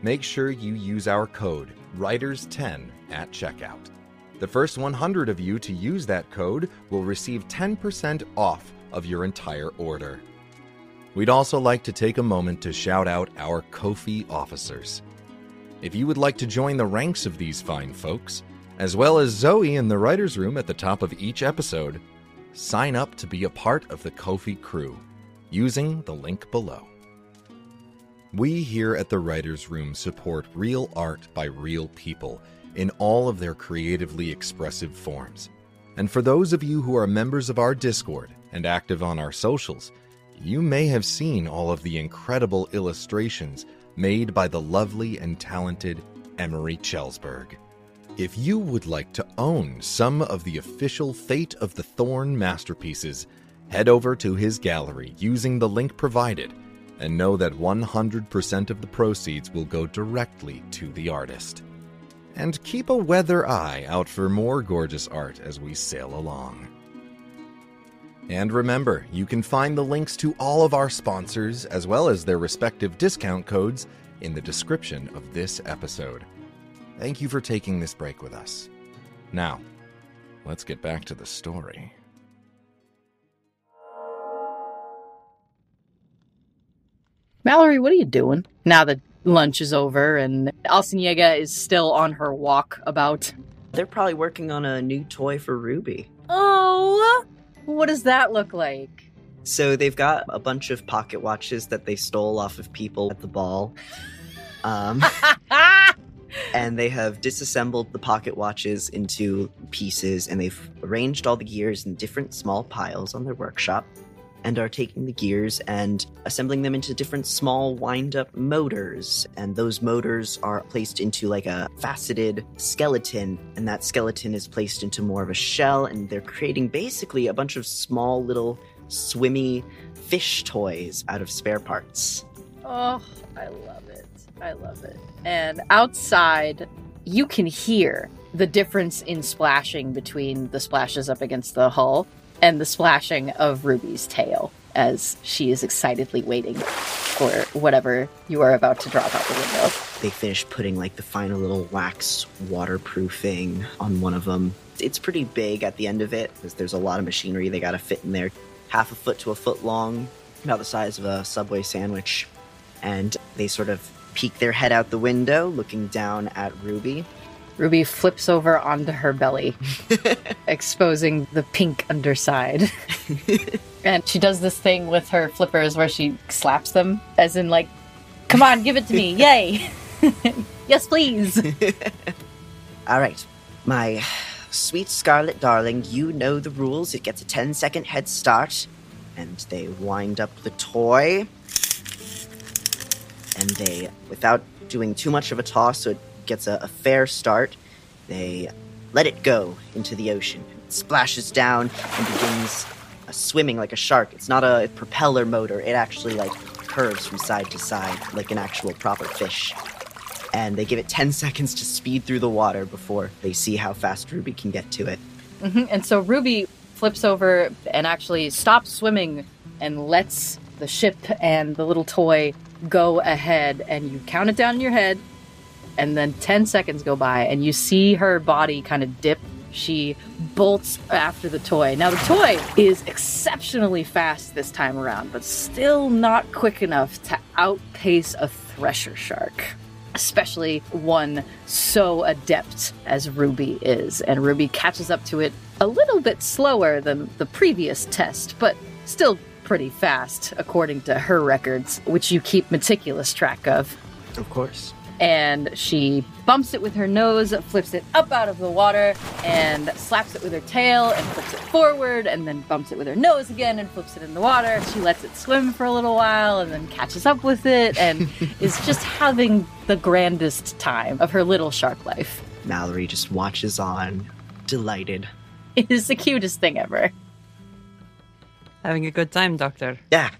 Make sure you use our code WRITERS10 at checkout. The first 100 of you to use that code will receive 10% off of your entire order. We'd also like to take a moment to shout out our Ko-fi officers. If you would like to join the ranks of these fine folks, as well as Zoe in the writer's room at the top of each episode, sign up to be a part of the Ko-fi crew using the link below. We here at the Writers Room support real art by real people in all of their creatively expressive forms. And for those of you who are members of our Discord and active on our socials, you may have seen all of the incredible illustrations made by the lovely and talented Emory Kjelsberg. If you would like to own some of the official Fate of the Thorn masterpieces, head over to his gallery using the link provided and know that 100% of the proceeds will go directly to the artist. And keep a weather eye out for more gorgeous art as we sail along. And remember, you can find the links to all of our sponsors, as well as their respective discount codes, in the description of this episode. Thank you for taking this break with us. Now, let's get back to the story. Mallory, what are you doing now that lunch is over and Alciniega is still on her walk about? They're probably working on a new toy for Ruby. Oh, what does that look like? So they've got a bunch of pocket watches that they stole off of people at the ball. [laughs] Um, and they have disassembled the pocket watches into pieces and they've arranged all the gears in different small piles on their workshop and are taking the gears and assembling them into different small wind up motors. And those motors are placed into like a faceted skeleton, and that skeleton is placed into more of a shell. And they're creating basically a bunch of small little swimmy fish toys out of spare parts. Oh, I love it. I love it. And outside, you can hear the difference in splashing between the splashes up against the hull and the splashing of Ruby's tail as she is excitedly waiting for whatever you are about to drop out the window. They finish putting like the final little wax waterproofing on one of them. It's pretty big at the end of it because there's a lot of machinery they got to fit in there. Half a foot to a foot long, about the size of a Subway sandwich. And they sort of peek their head out the window, looking down at Ruby. Ruby flips over onto her belly, [laughs] exposing the pink underside. [laughs] and she does this thing with her flippers where she slaps them, as in, like, come on, give it to me, [laughs] yay! yes, please! All right, my sweet Scarlet darling, you know the rules. It gets a 10 second head start, and they wind up the toy. and they, without doing too much of a toss, so it gets a, a fair start, they let it go into the ocean. It splashes down and begins uh, swimming like a shark. It's not a propeller motor; it actually like curves from side to side like an actual proper fish. And they give it 10 [laughs] seconds to speed through the water before they see how fast Ruby can get to it. hmm And so Ruby flips over and actually stops swimming and lets the ship and the little toy go ahead. And you count it down in your head, and then 10 seconds go by, and you see her body kind of dip. She bolts after the toy. Now, the toy is exceptionally fast this time around, but still not quick enough to outpace a thresher shark especially one so adept as Ruby is. And Ruby catches up to it a little bit slower than the previous test, but still pretty fast, according to her records, which you keep meticulous track of. Of course. And she bumps it with her nose, flips it up out of the water, and slaps it with her tail and flips it forward, and then bumps it with her nose again and flips it in the water. She lets it swim for a little while and then catches up with it and [laughs] is just having the grandest time of her little shark life. Mallory just watches on, delighted. It is the cutest thing ever. Having a good time, Doctor. Yeah.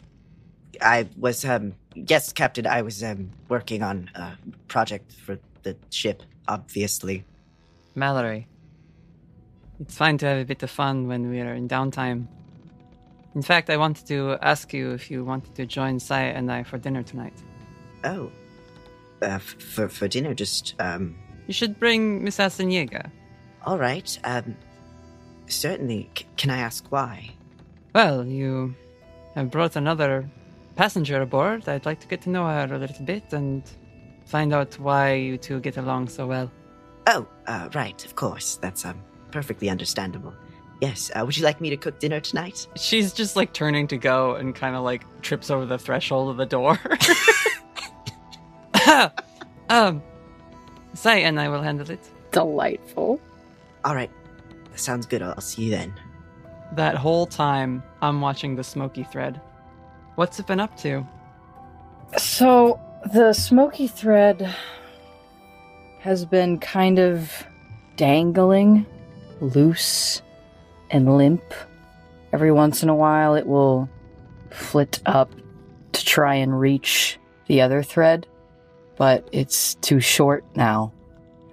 I was, um, yes, Captain, I was, um, working on a project for the ship, obviously. Mallory. It's fine to have a bit of fun when we are in downtime. In fact, I wanted to ask you if you wanted to join Sai and I for dinner tonight. Oh. Uh, f- for, for dinner, just, um, You should bring Miss Asaniega. all right. Um, certainly. C- can I ask why? Well, you have brought another passenger aboard. I'd like to get to know her a little bit and find out why you two get along so well. Oh, uh, right, of course. That's, um, perfectly understandable. Yes, uh, would you like me to cook dinner tonight? She's just like turning to go and kind of like trips over the threshold of the door. [laughs] [coughs] um, Sai and I will handle it. Delightful. All right. Sounds good. I'll I'll see you then. That whole time, I'm watching the smoky thread. What's it been up to? So, the smoky thread has been kind of dangling, loose, and limp. Every once in a while, it will flit up to try and reach the other thread, but it's too short now.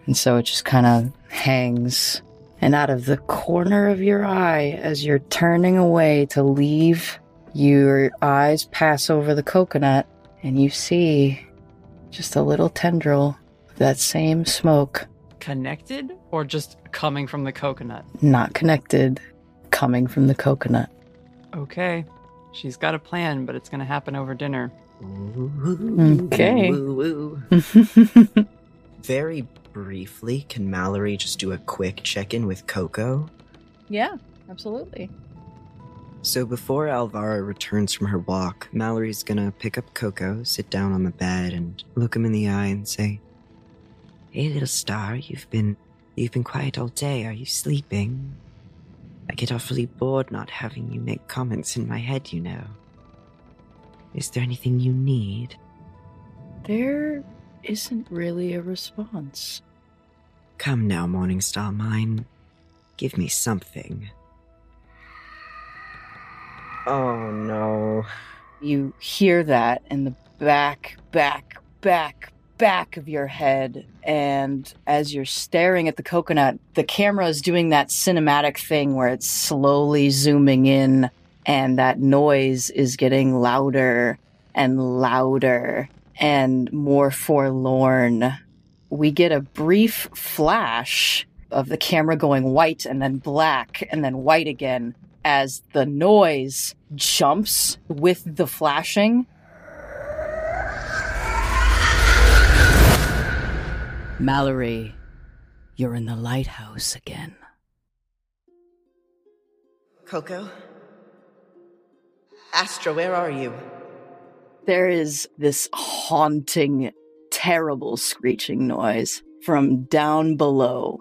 And so it just kind of hangs. And out of the corner of your eye, as you're turning away to leave, your eyes pass over the coconut and you see just a little tendril of that same smoke, Connected or just coming from the coconut? not connected, coming from the coconut. Okay. She's got a plan, but it's going to happen over dinner. Okay. Woo, woo. [laughs] Very briefly, can Mallory just do a quick check in with Coco? yeah, absolutely. So before Alvara returns from her walk, Mallory's gonna pick up Coco, sit down on the bed, and look him in the eye and say, "Hey, little star, you've been you've been quiet all day. Are you sleeping? I get awfully bored not having you make comments in my head, you know. Is there anything you need? There isn't really a response. Come now, Morningstar mine. Give me something." Oh no. You hear that in the back, back, back, back of your head. And as you're staring at the coconut, the camera is doing that cinematic thing where it's slowly zooming in, and that noise is getting louder and louder and more forlorn. We get a brief flash of the camera going white and then black and then white again as the noise jumps with the flashing. Mallory, you're in the lighthouse again. Coco? Astra, where are you? There is this haunting, terrible screeching noise from down below.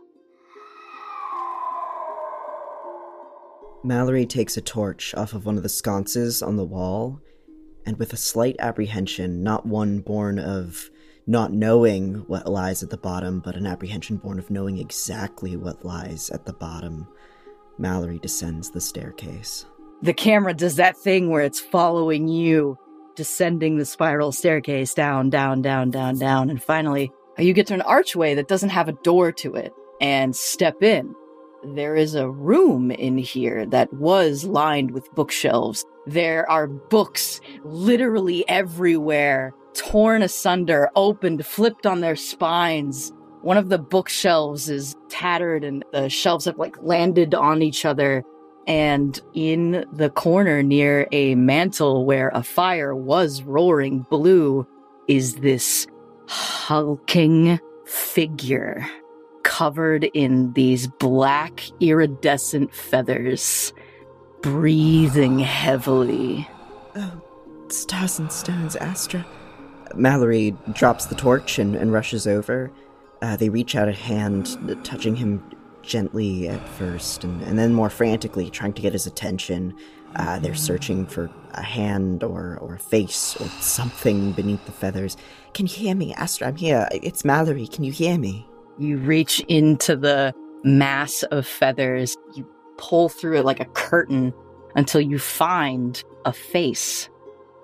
Mallory takes a torch off of one of the sconces on the wall and with a slight apprehension, not one born of not knowing what lies at the bottom, but an apprehension born of knowing exactly what lies at the bottom, Mallory descends the staircase. The camera does that thing where it's following you, descending the spiral staircase down, down, down, down, down, and finally you get to an archway that doesn't have a door to it and step in. There is a room in here that was lined with bookshelves. There are books literally everywhere, torn asunder, opened, flipped on their spines. One of the bookshelves is tattered and the shelves have like landed on each other. And in the corner near a mantle where a fire was roaring blue is this hulking figure covered in these black iridescent feathers, breathing heavily. Oh, stars and stones, Astra. Mallory drops the torch and, and rushes over. Uh, they reach out a hand, touching him gently at first, and, and then more frantically, trying to get his attention. Uh, they're searching for a hand or, or a face or something beneath the feathers. Can you hear me, Astra? I'm here. It's Mallory. Can you hear me? You reach into the mass of feathers. You pull through it like a curtain until you find a face.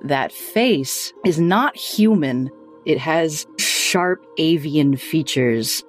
That face is not human. It has sharp avian features.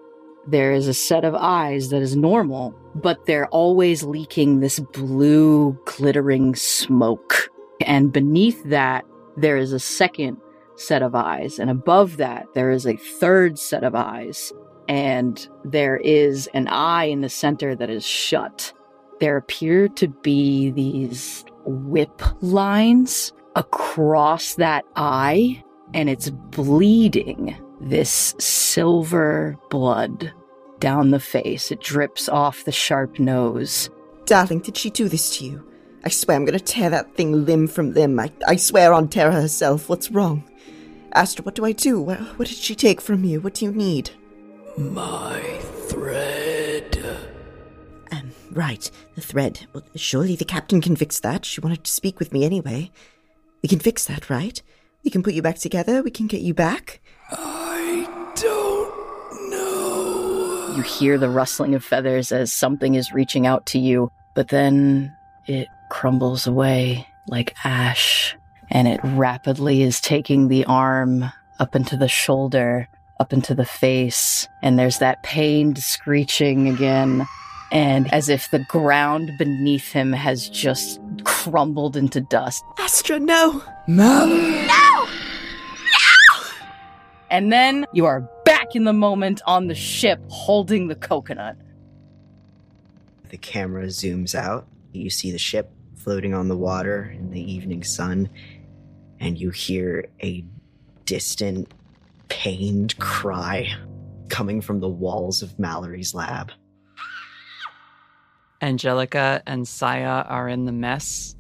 There is a set of eyes that is normal, but they're always leaking this blue, glittering smoke. And beneath that, there is a second set of eyes. And above that, there is a third set of eyes. And there is an eye in the center that is shut. There appear to be these whip lines across that eye, and it's bleeding this silver blood down the face. It drips off the sharp nose. Darling, did she do this to you? I swear I'm gonna tear that thing limb from limb. I, I swear on Terra herself. What's wrong? Astra, what do I do? What, what did she take from you? What do you need? My thread. Um, right, the thread. Well, surely the captain can fix that. She wanted to speak with me anyway. We can fix that, right? We can put you back together. We can get you back. I don't know. You hear the rustling of feathers as something is reaching out to you, but then it crumbles away like ash, and it rapidly is taking the arm up into the shoulder, up into the face, and there's that pained screeching again. And as if the ground beneath him has just crumbled into dust. Astra, no! no no And then you are back in the moment on the ship holding the coconut. The camera zooms out. You see the ship floating on the water in the evening sun, and you hear a distant, pained cry coming from the walls of Mallory's lab. Angelica and Saya are in the mess.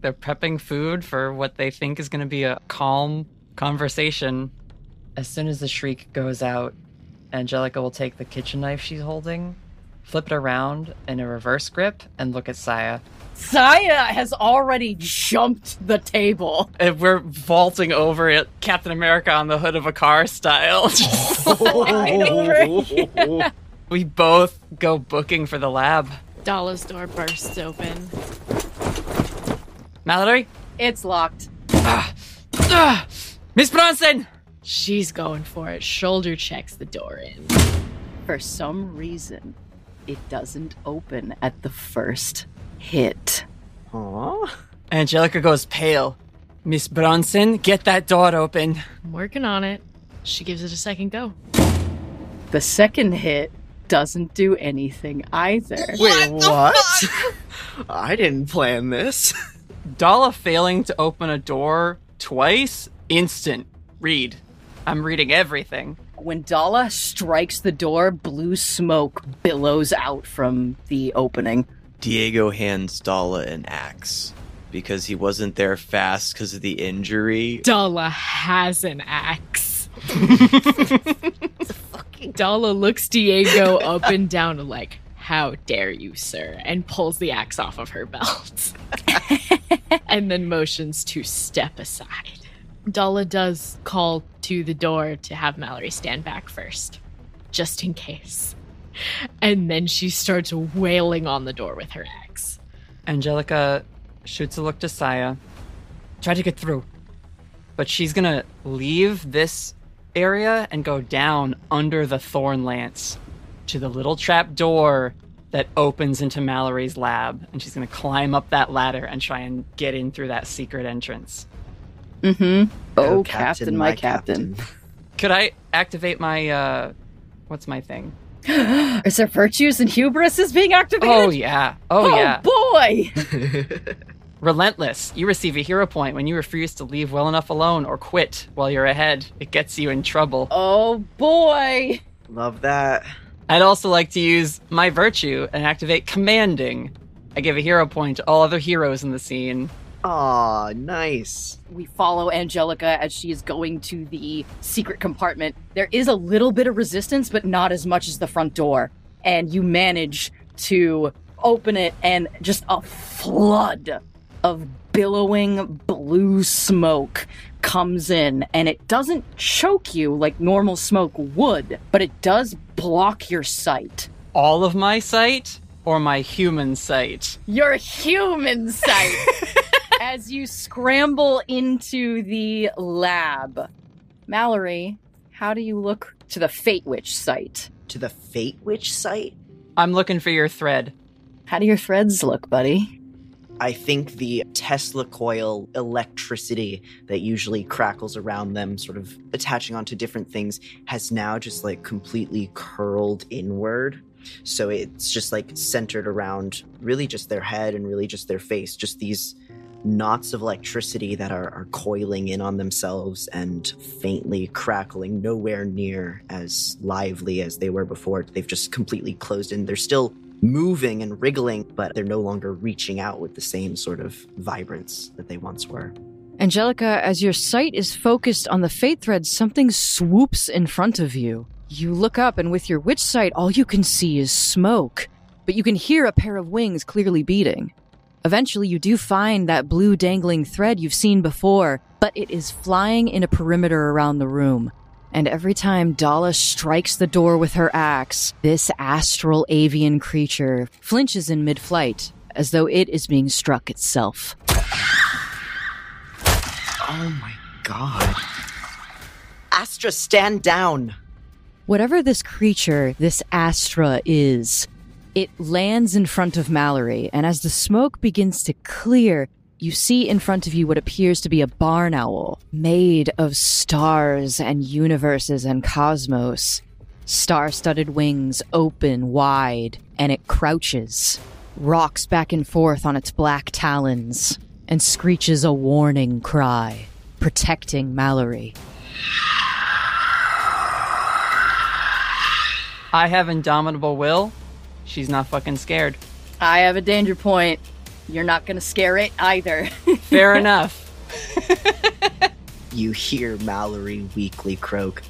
They're prepping food for what they think is going to be a calm conversation. As soon as the shriek goes out, Angelica will take the kitchen knife she's holding, flip it around in a reverse grip, and look at Saya. Saya has already jumped the table. And we're vaulting over it, Captain America on the hood of a car style. [laughs] Right [laughs] we both go booking for the lab. Dalla's door bursts open. Mallory? It's locked. Ah, Miss Brønson! She's going for it. Shoulder checks the door in. For some reason, it doesn't open at the first hit. Aww. Angelica goes pale. Miss Brønson, get that door open. I'm working on it. She gives it a second go. The second hit doesn't do anything either. Wait, what? [laughs] I didn't plan this. Dalla failing to open a door twice? Instant. Read. I'm reading everything. When Dalla strikes the door, blue smoke billows out from the opening. Diego hands Dalla an axe because he wasn't there fast because of the injury. Dalla has an axe. [laughs] Dalla looks Diego up and down like, how dare you, sir, and pulls the axe off of her belt. [laughs] and then motions to step aside. Dalla does call to the door to have Mallory stand back first, just in case. And then she starts wailing on the door with her axe. Angelica shoots a look to Saya. Try to get through. But she's gonna leave this area and go down under the thorn lance to the little trap door that opens into Mallory's lab. And she's gonna climb up that ladder and try and get in through that secret entrance. Mm-hmm. Go, Oh, captain, my captain. Could I activate my uh what's my thing? Is there virtues and hubris is being activated? Oh yeah. Oh, oh yeah. boy! [laughs] Relentless. You receive a hero point when you refuse to leave well enough alone or quit while you're ahead. It gets you in trouble. Oh boy! Love that. I'd also like to use my virtue and activate commanding. I give a hero point to all other heroes in the scene. Aw, nice. We follow Angelica as she is going to the secret compartment. There is a little bit of resistance, but not as much as the front door. And you manage to open it, and just a flood of billowing blue smoke comes in. And it doesn't choke you like normal smoke would, but it does block your sight. All of my sight or my human sight? your human sight [laughs] as you scramble into the lab. Mallory, how do you look to the Fate Witch sight? To the Fate Witch sight? I'm looking for your thread. How do your threads look, buddy? I think the Tesla coil electricity that usually crackles around them, sort of attaching onto different things, has now just like completely curled inward. So it's just like centered around really just their head and really just their face, just these knots of electricity that are, are coiling in on themselves and faintly crackling, nowhere near as lively as they were before. They've just completely closed in. They're still moving and wriggling, but they're no longer reaching out with the same sort of vibrance that they once were. Angelica, as your sight is focused on the fate thread, something swoops in front of you. You look up, and with your witch sight, all you can see is smoke, but you can hear a pair of wings clearly beating. Eventually, you do find that blue dangling thread you've seen before, but it is flying in a perimeter around the room. And every time Dalla strikes the door with her axe, this astral avian creature flinches in mid flight, as though it is being struck itself. Oh my god. Astra, stand down! Whatever this creature, this Astra is, it lands in front of Mallory, and as the smoke begins to clear, you see in front of you what appears to be a barn owl made of stars and universes and cosmos. Star studded wings open wide, and it crouches, rocks back and forth on its black talons, and screeches a warning cry, protecting Mallory. I have indomitable will. She's not fucking scared. I have a danger point. You're not gonna scare it either. [laughs] Fair enough. You hear Mallory weakly croak.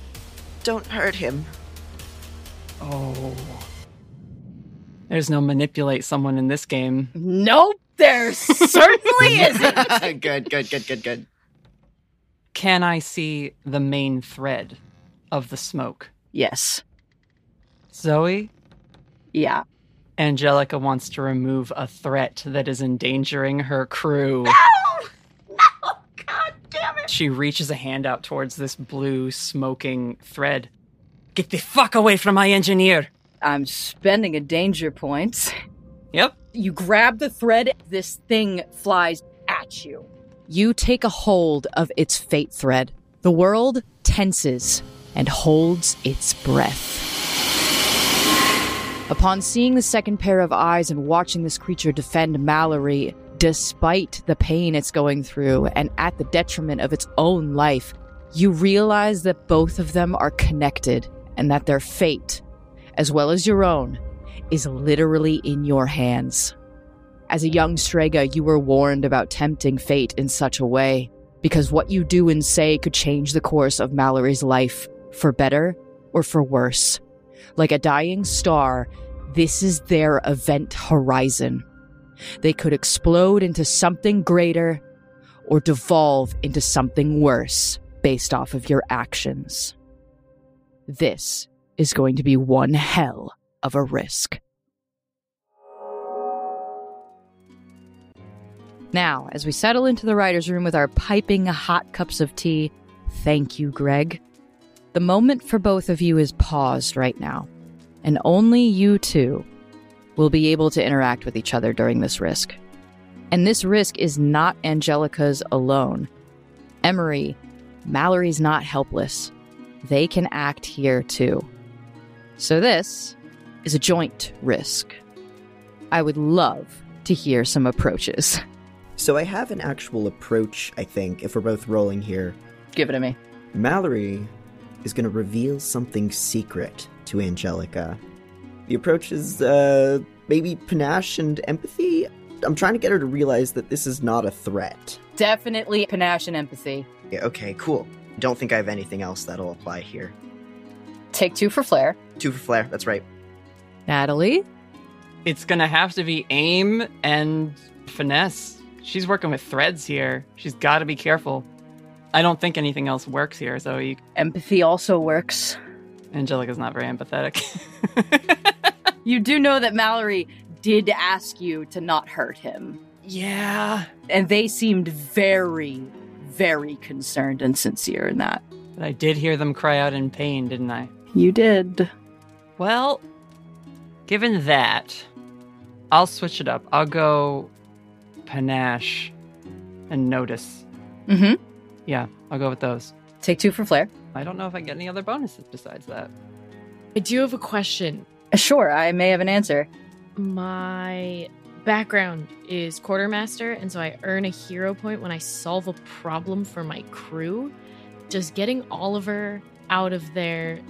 Don't hurt him. Oh. There's no manipulate someone in this game. nope, there certainly [laughs] isn't. [laughs] good, good, good, good, good. Can I see the main thread of the smoke? Yes. Zoe, Yeah. Angelica wants to remove a threat that is endangering her crew. No, God damn it. She reaches a hand out towards this blue smoking thread. Get the fuck away from my engineer! I'm spending a danger point. Yep. You grab the thread, this thing flies at you. You take a hold of its fate thread. The world tenses and holds its breath. Upon seeing the second pair of eyes and watching this creature defend Mallory, despite the pain it's going through and at the detriment of its own life, you realize that both of them are connected and that their fate, as well as your own, is literally in your hands. As a young Strega, you were warned about tempting fate in such a way, because what you do and say could change the course of Mallory's life, for better or for worse. Like a dying star, this is their event horizon. They could explode into something greater or devolve into something worse based off of your actions. This is going to be one hell of a risk. Now, as we settle into the writer's room with our piping hot cups of tea, thank you, Greg. The moment for both of you is paused right now, and only you two will be able to interact with each other during this risk. And this risk is not Angelica's alone. Emory, Mallory's not helpless. They can act here too. So this is a joint risk. I would love to hear some approaches. [laughs] So I have an actual approach, I think, if we're both rolling here. Give it to me. Mallory is going to reveal something secret to Angelica. The approach is uh, maybe panache and empathy. I'm trying to get her to realize that this is not a threat. Definitely panache and empathy. Yeah, okay, cool. Don't think I have anything else that'll apply here. Take two for flair. Two for flair, that's right. Natalie? It's gonna have to be aim and finesse. She's working with threads here. She's got to be careful. I don't think anything else works here. So you, Empathy also works. Angelica's not very empathetic. [laughs] You do know that Mallory did ask you to not hurt him. yeah, And they seemed very, very concerned and sincere in that. but I did hear them cry out in pain, didn't I? You did. Well, given that, I'll switch it up. I'll go panache and notice. Mm-hmm. Yeah, I'll go with those. Take two for flair. I don't know if I get any other bonuses besides that. I do have a question. Uh, sure, I may have an answer. My background is quartermaster, and so I earn a hero point when I solve a problem for my crew. Does getting Oliver out of their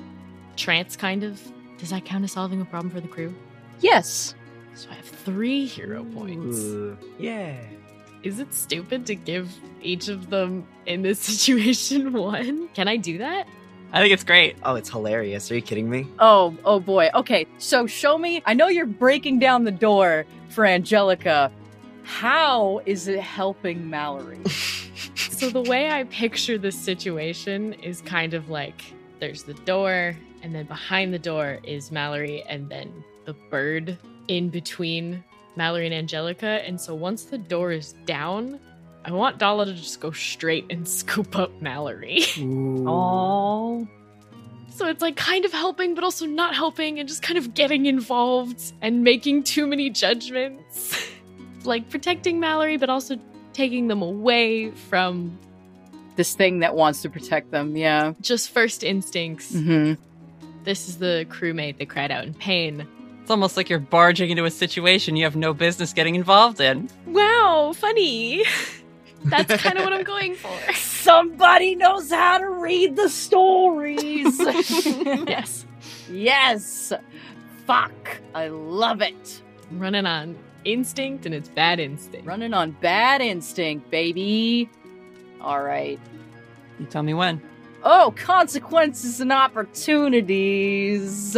trance kind of does that count as solving a problem for the crew? Yes. So I have three hero points. yeah. Is it stupid to give each of them in this [laughs] situation one? Can I do that? I think it's great. Oh, it's hilarious. Are you kidding me? Oh, oh boy. Okay, so show me. I know you're breaking down the door for Angelica. How is it helping Mallory? [laughs] So the way I picture this situation is kind of like there's the door, and then behind the door is Mallory, and then the bird in between Mallory and Angelica. And so once the door is down, I want Dalla to just go straight and [laughs] scoop up Mallory. oh. So it's like kind of helping, but also not helping, and just kind of getting involved and making too many judgments. [laughs] like protecting Mallory, but also taking them away from This thing that wants to protect them, yeah. just first instincts. Mm-hmm. This is the crewmate that cried out in pain. It's almost like you're barging into a situation you have no business getting involved in. Wow, funny. [laughs] That's kind of what I'm going for. [laughs] Somebody knows how to read the stories. [laughs] yes. yes. Fuck. I love it. I'm running on instinct and it's bad instinct. Running on bad instinct, baby. All right. You tell me when. Oh, consequences and opportunities.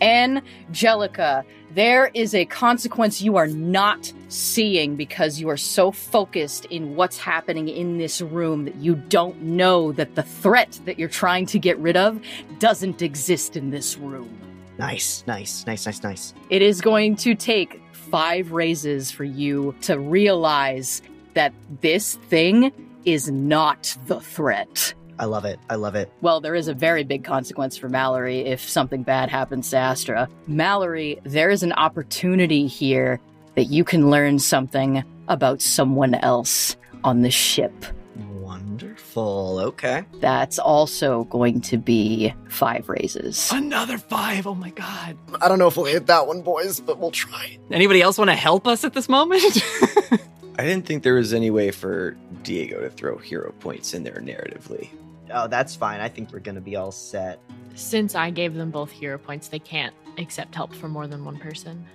Angelica, there is a consequence you are not seeing because you are so focused in what's happening in this room that you don't know that the threat that you're trying to get rid of doesn't exist in this room. Nice, nice, nice, nice, nice. It is going to take five raises for you to realize that this thing is not the threat. I love it. I love it. Well, there is a very big consequence for Mallory if something bad happens to Astra. Mallory, there is an opportunity here that you can learn something about someone else on the ship. Wonderful. Okay. That's also going to be five raises. Another five. Oh my god. I don't know if we'll hit that one, boys, but we'll try. Anybody else want to help us at this moment? [laughs] I didn't think there was any way for Diego to throw hero points in there narratively. Oh, that's fine. I think we're gonna be all set. Since I gave them both hero points, they can't accept help from more than one person.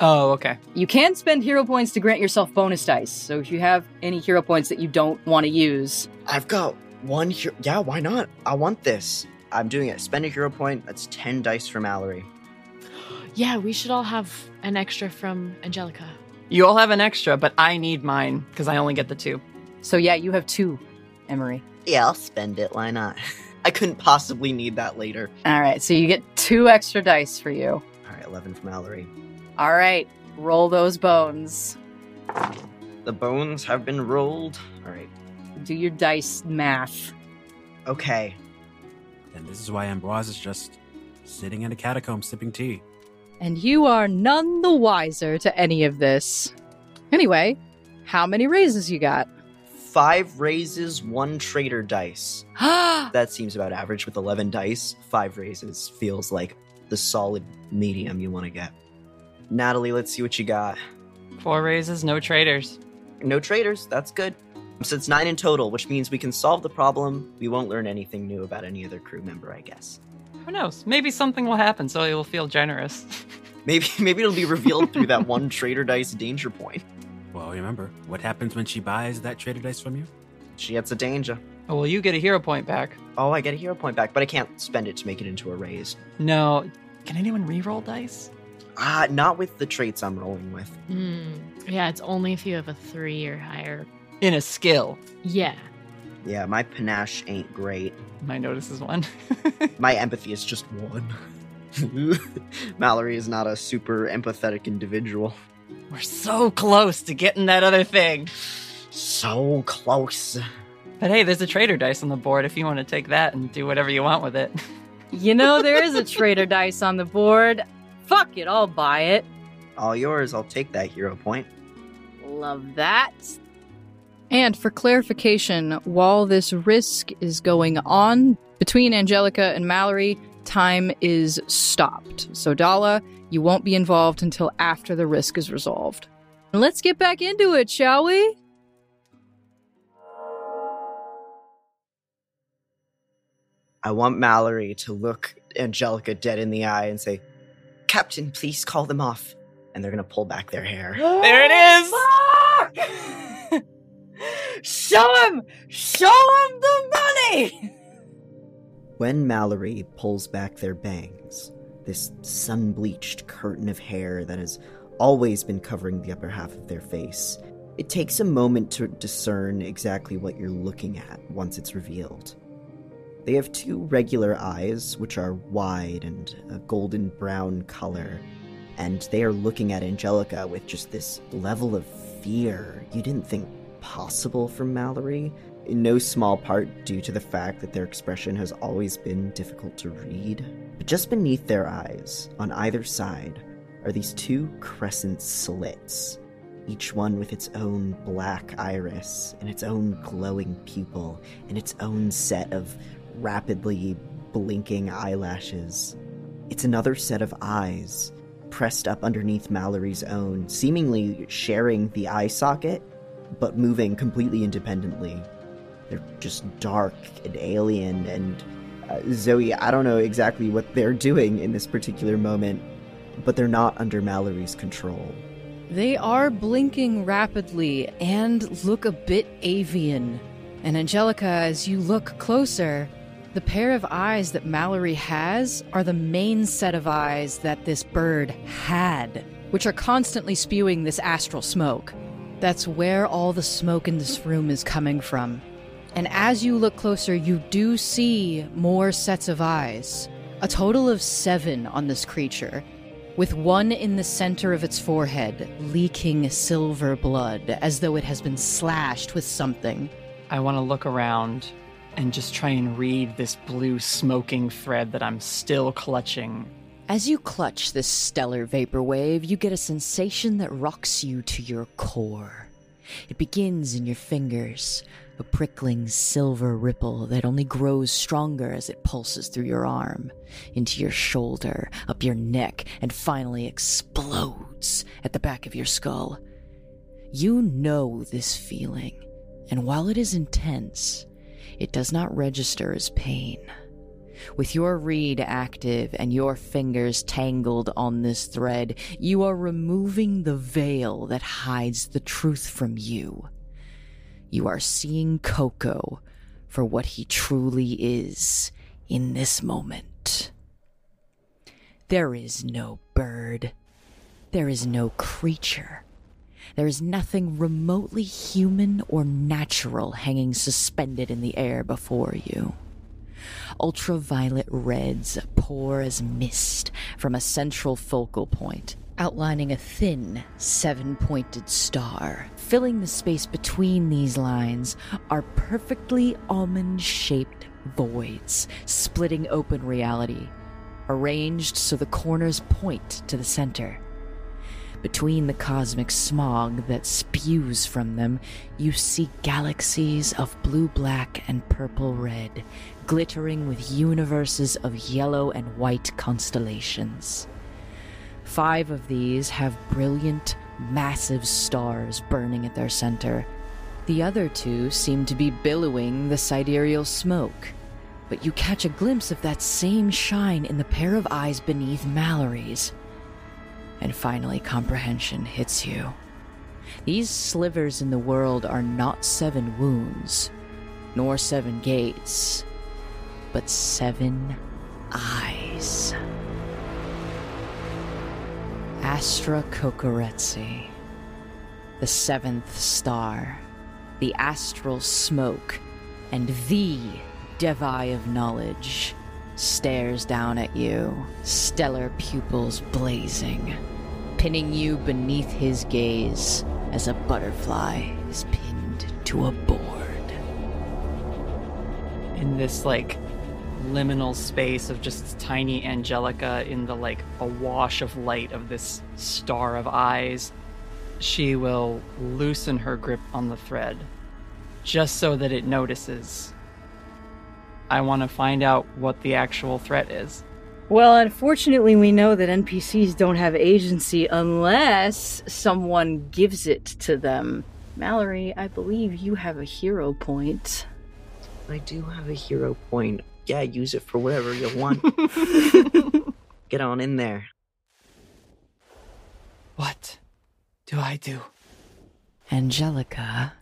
oh, okay. You can spend hero points to grant yourself bonus dice. So if you have any hero points that you don't want to use, I've got one here. Yeah, why not? I want this. I'm doing it. Spend a hero point. That's 10 dice for Mallory. [gasps] Yeah, we should all have an extra from Angelica. You all have an extra, but I need mine because I only get the two. So yeah, you have two, Emory. Yeah, I'll spend it. Why not? [laughs] I couldn't possibly need that later. All right, so you get two extra dice for you. All right, 11 for Mallory. All right, roll those bones. The bones have been rolled. All right. Do your dice math. Okay. And this is why Ambroise is just sitting in a catacomb sipping tea. And you are none the wiser to any of this. Anyway, how many raises you got? Five raises, one traitor dice. [gasps] that seems about average with 11 dice. Five raises feels like the solid medium you want to get. Natalie, let's see what you got. Four raises, no traders. No traitors, that's good. So it's nine in total, which means we can solve the problem. We won't learn anything new about any other crew member, I guess. Who knows? Maybe something will happen, so you'll feel generous. [laughs] Maybe maybe it'll be revealed through that one traitor dice danger point. Well, remember, what happens when she buys that trader dice from you? She gets a danger. Oh, well, you get a hero point back. Oh, I get a hero point back, but I can't spend it to make it into a raise. No. Can anyone re-roll dice? Ah, not with the traits I'm rolling with. Hmm. Yeah, it's only if you have a three or higher. In a skill. Yeah. Yeah, my panache ain't great. My notice is one. [laughs] My empathy is just one. [laughs] Mallory is not a super empathetic individual. We're so close to getting that other thing. So close. But hey, there's a trader dice on the board if you want to take that and do whatever you want with it. [laughs] You know, there is a trader dice on the board. Fuck it, I'll buy it. All yours, I'll take that hero point. Love that. And for clarification, while this risk is going on between Angelica and Mallory, time is stopped. So, Dalla, you won't be involved until after the risk is resolved. Let's get back into it, shall we? I want Mallory to look Angelica dead in the eye and say, Captain, please call them off. And they're going to pull back their hair. [gasps] There it is! Fuck! [laughs] Show him! Show him the money! When Mallory pulls back their bangs, this sun bleached curtain of hair that has always been covering the upper half of their face, it takes a moment to discern exactly what you're looking at once it's revealed. They have two regular eyes, which are wide and a golden brown color, and they are looking at Angelica with just this level of fear. You didn't think possible from Mallory, in no small part due to the fact that their expression has always been difficult to read. But just beneath their eyes, on either side, are these two crescent slits, each one with its own black iris and its own glowing pupil and its own set of rapidly blinking eyelashes. It's another set of eyes, pressed up underneath Mallory's own, seemingly sharing the eye socket, but moving completely independently. They're just dark and alien, and uh, Zoe, I don't know exactly what they're doing in this particular moment, but they're not under Mallory's control. They are blinking rapidly and look a bit avian. And Angelica, as you look closer, the pair of eyes that Mallory has are the main set of eyes that this bird had, which are constantly spewing this astral smoke. That's where all the smoke in this room is coming from. And as you look closer, you do see more sets of eyes. A total of seven on this creature, with one in the center of its forehead, leaking silver blood as though it has been slashed with something. I want to look around and just try and read this blue smoking thread that I'm still clutching. As you clutch this stellar vapor wave, you get a sensation that rocks you to your core. It begins in your fingers, a prickling silver ripple that only grows stronger as it pulses through your arm, into your shoulder, up your neck, and finally explodes at the back of your skull. You know this feeling, and while it is intense, it does not register as pain. With your reed active and your fingers tangled on this thread, you are removing the veil that hides the truth from you. You are seeing Coco for what he truly is in this moment. There is no bird. There is no creature. There is nothing remotely human or natural hanging suspended in the air before you. Ultraviolet reds pour as mist from a central focal point, outlining a thin, seven pointed star. Filling the space between these lines are perfectly almond shaped voids, splitting open reality, arranged so the corners point to the center. Between the cosmic smog that spews from them, you see galaxies of blue black and purple red, glittering with universes of yellow and white constellations. Five of these have brilliant, massive stars burning at their center. The other two seem to be billowing the sidereal smoke, but you catch a glimpse of that same shine in the pair of eyes beneath Mallory's. And finally, comprehension hits you. These slivers in the world are not seven wounds, nor seven gates, but seven eyes. Astra Kokoretsi, the seventh star, the astral smoke, and the Devi of knowledge, stares down at you, stellar pupils blazing, pinning you beneath his gaze as a butterfly is pinned to a board. in this like liminal space of just tiny Angelica in the like a wash of light of this star of eyes, she will loosen her grip on the thread just so that it notices. I want to find out what the actual threat is. Well, unfortunately, we know that NPCs don't have agency unless someone gives it to them. Mallory, I believe you have a hero point. I do have a hero point. Yeah, use it for whatever you want. [laughs] [laughs] Get on in there. What do I do? Angelica,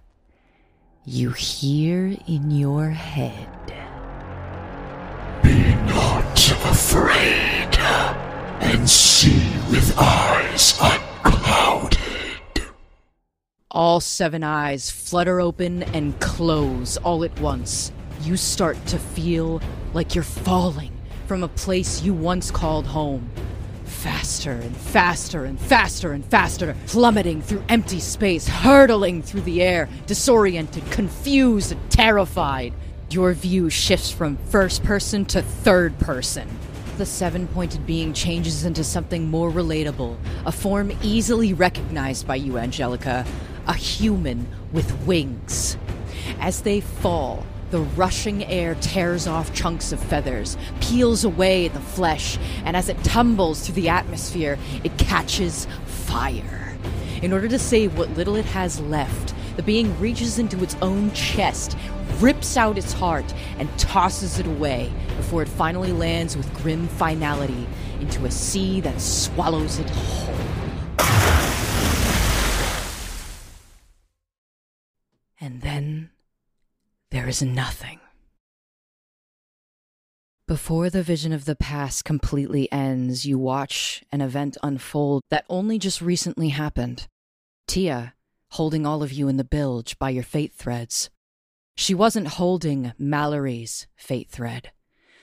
you hear in your head. Afraid, and see with eyes unclouded. All seven eyes flutter open and close all at once. You start to feel like you're falling from a place you once called home. Faster and faster and faster and faster, plummeting through empty space, hurtling through the air, disoriented, confused, and terrified. Your view shifts from first person to third person. The seven pointed being changes into something more relatable, a form easily recognized by you, Angelica, a human with wings. As they fall, the rushing air tears off chunks of feathers, peels away the flesh, and as it tumbles through the atmosphere, it catches fire. In order to save what little it has left, the being reaches into its own chest, rips out its heart, and tosses it away before it finally lands with grim finality into a sea that swallows it whole. And then there is nothing. Before the vision of the past completely ends, you watch an event unfold that only just recently happened. Tia, holding all of you in the bilge by your fate threads. She wasn't holding Mallory's fate thread.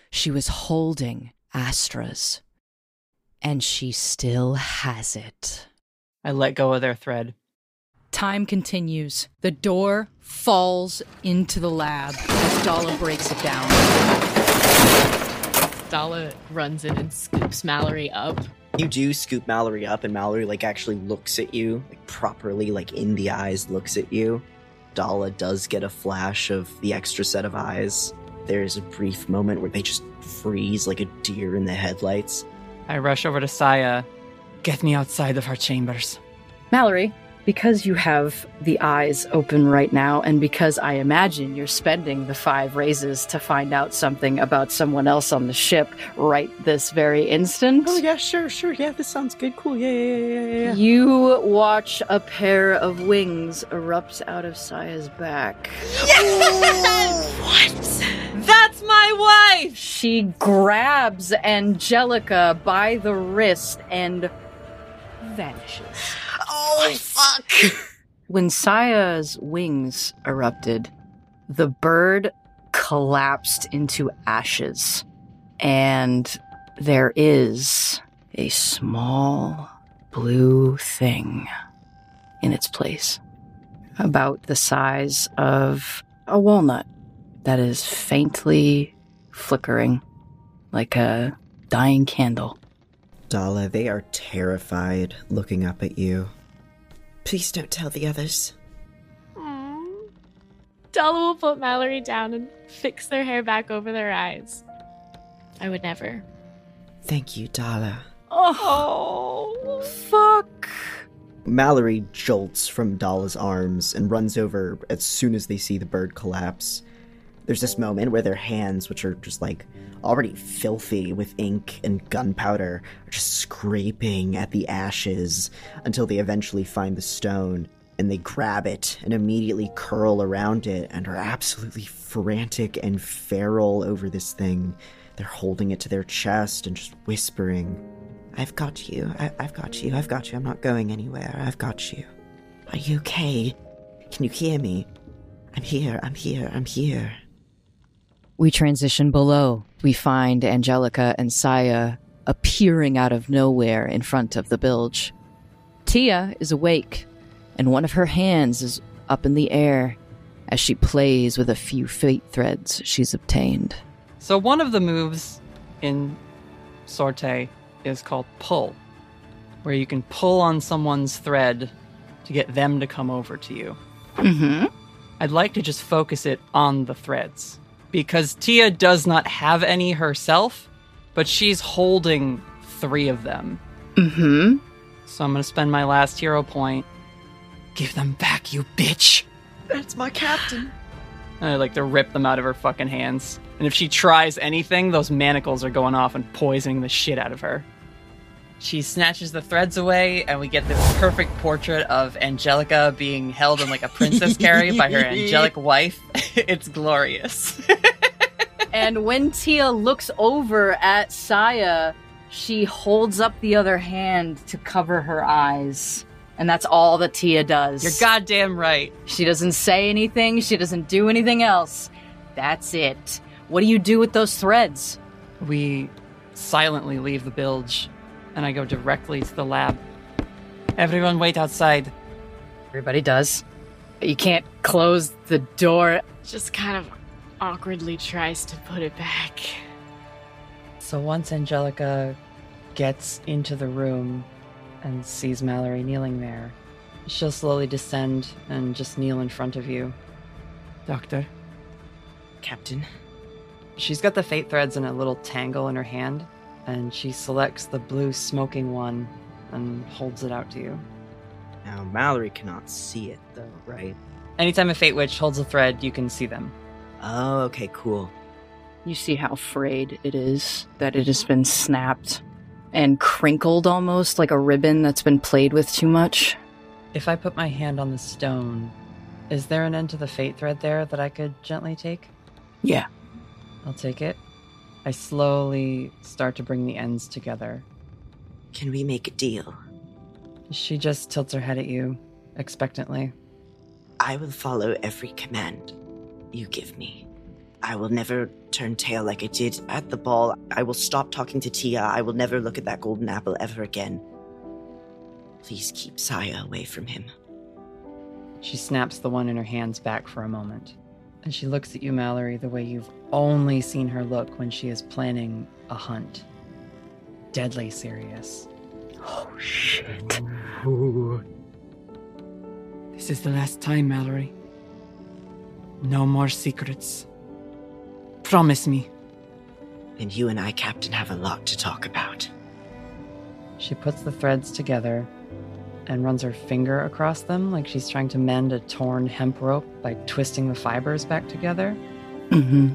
She was holding Astra's. And she still has it. I let go of their thread. Time continues. The door falls into the lab as Dalla breaks it down. Dalla runs in and scoops Mallory up. You do scoop Mallory up, and Mallory like actually looks at you, like properly, like in the eyes, looks at you. Dalla does get a flash of the extra set of eyes. There's a brief moment where they just freeze like a deer in the headlights. I rush over to Saya. Get me outside of our chambers. Mallory, because you have the eyes open right now, and because I imagine you're spending the five raises to find out something about someone else on the ship right this very instant, Oh yeah, sure, sure, yeah, this sounds good, cool, yeah, yeah, yeah, yeah, yeah. you watch a pair of wings erupt out of Saya's back. Yes! What? That's my wife! She grabs Angelica by the wrist and vanishes. Oh Oh, fuck! [laughs] When Saya's wings erupted, the bird collapsed into ashes, and there is a small blue thing in its place, about the size of a walnut that is faintly flickering like a dying candle. Dalla, they are terrified looking up at you. Please don't tell the others. Dalla will put Mallory down and fix their hair back over their eyes. I would never. Thank you, Dalla. Oh, fuck. Mallory jolts from Dalla's arms and runs over as soon as they see the bird collapse. There's this moment where their hands, which are just like already filthy with ink and gunpowder, are just scraping at the ashes until they eventually find the stone and they grab it and immediately curl around it and are absolutely frantic and feral over this thing. They're holding it to their chest and just whispering, I've got you. I- I've got you. I've got you. I'm not going anywhere. I've got you. Are you okay? Can you hear me? I'm here. I'm here. I'm here. We transition below. We find Angelica and Saya appearing out of nowhere in front of the bilge. Tia is awake, and one of her hands is up in the air as she plays with a few fate threads she's obtained. So one of the moves in Sorte is called pull, where you can pull on someone's thread to get them to come over to you. Mm-hmm. I'd like to just focus it on the threads because Tia does not have any herself, but she's holding three of them. Mm-hmm. So I'm going to spend my last hero point. Give them back, you bitch! That's my captain. And I like to rip them out of her fucking hands. And if she tries anything, those manacles are going off and poisoning the shit out of her. She snatches the threads away, and we get this perfect portrait of Angelica being held in like a princess [laughs] carry by her angelic wife. [laughs] it's glorious. [laughs] And when Tia looks over at Saya, she holds up the other hand to cover her eyes. And that's all that Tia does. You're goddamn right. She doesn't say anything, she doesn't do anything else. That's it. What do you do with those threads? We silently leave the bilge, and I go directly to the lab. Everyone wait outside. Everybody does. You can't close the door. Just kind of awkwardly tries to put it back. So once Angelica gets into the room and sees Mallory kneeling there, she'll slowly descend and just kneel in front of you. Doctor. Captain. She's got the fate threads in a little tangle in her hand, and she selects the blue smoking one and holds it out to you. Now, Mallory cannot see it, though, right? Anytime a fate witch holds a thread, you can see them. Oh, okay, cool. You see how frayed it is, that it has been snapped and crinkled almost like a ribbon that's been played with too much. If I put my hand on the stone, is there an end to the fate thread there that I could gently take? Yeah. I'll take it. I slowly start to bring the ends together. Can we make a deal? She just tilts her head at you, expectantly. I will follow every command you give me. I will never turn tail like I did at the ball. I will stop talking to Tia. I will never look at that golden apple ever again. Please keep Saya away from him. She snaps the one in her hands back for a moment. And she looks at you, Mallory, the way you've only seen her look when she is planning a hunt. Deadly serious. Oh, shit. This is the last time, Mallory. No more secrets. Promise me. And you and I, Captain, have a lot to talk about. She puts the threads together and runs her finger across them like she's trying to mend a torn hemp rope by twisting the fibers back together. Mm-hmm.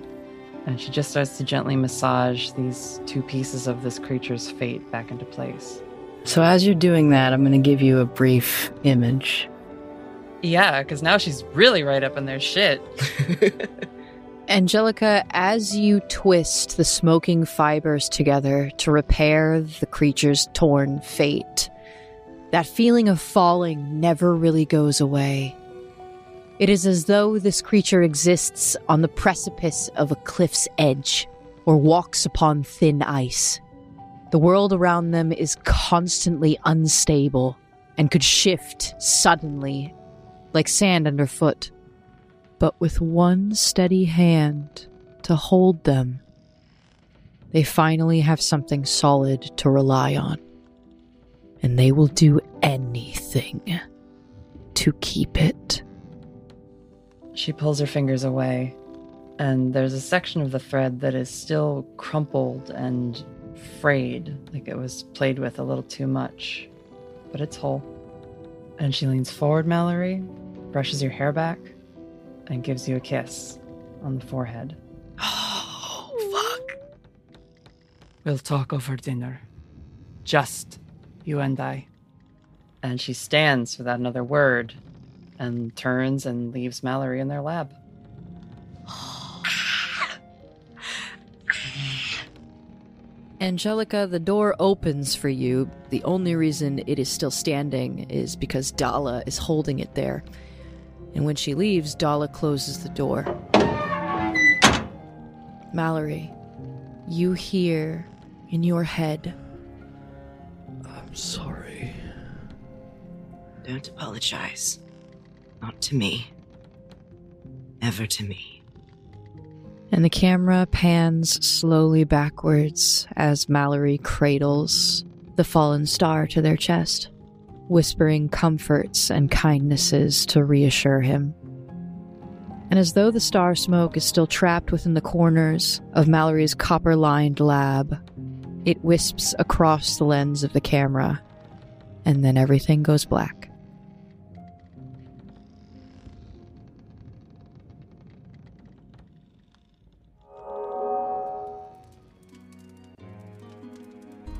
And she just starts to gently massage these two pieces of this creature's fate back into place. So as you're doing that, I'm going to give you a brief image. Yeah, because now she's really right up in their shit. [laughs] Angelica, as you twist the smoking fibers together to repair the creature's torn fate, That feeling of falling never really goes away. It is as though this creature exists on the precipice of a cliff's edge or walks upon thin ice. The world around them is constantly unstable and could shift suddenly, like sand underfoot. But with one steady hand to hold them, they finally have something solid to rely on. And they will do anything to keep it. She pulls her fingers away, and there's a section of the thread that is still crumpled and frayed, like it was played with a little too much, but it's whole. And she leans forward, Mallory, brushes your hair back, and gives you a kiss on the forehead. [gasps] Oh, fuck. We'll talk over dinner. Just you and I. And she stands without another word and turns and leaves Mallory in their lab. [sighs] Angelica, the door opens for you. The only reason it is still standing is because Dalla is holding it there. And when she leaves, Dalla closes the door. Mallory, you hear in your head, I'm sorry. Don't apologize. Not to me. Never to me. and the camera pans slowly backwards as Mallory cradles the fallen star to their chest, whispering comforts and kindnesses to reassure him. And as though the star smoke is still trapped within the corners of Mallory's copper lined lab, it wisps across the lens of the camera, and then everything goes black.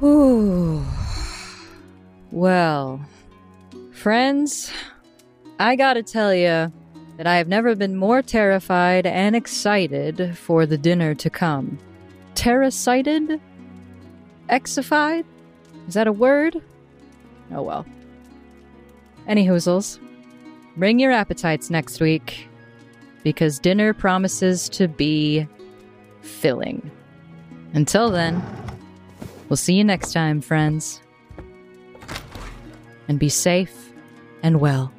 Ooh. Well, friends, I gotta tell you that I have never been more terrified and excited for the dinner to come. Terracited? Exified? Is that a word? Oh well. Any hoozles, bring your appetites next week because dinner promises to be filling. Until then, We'll see you next time, friends. And be safe and well.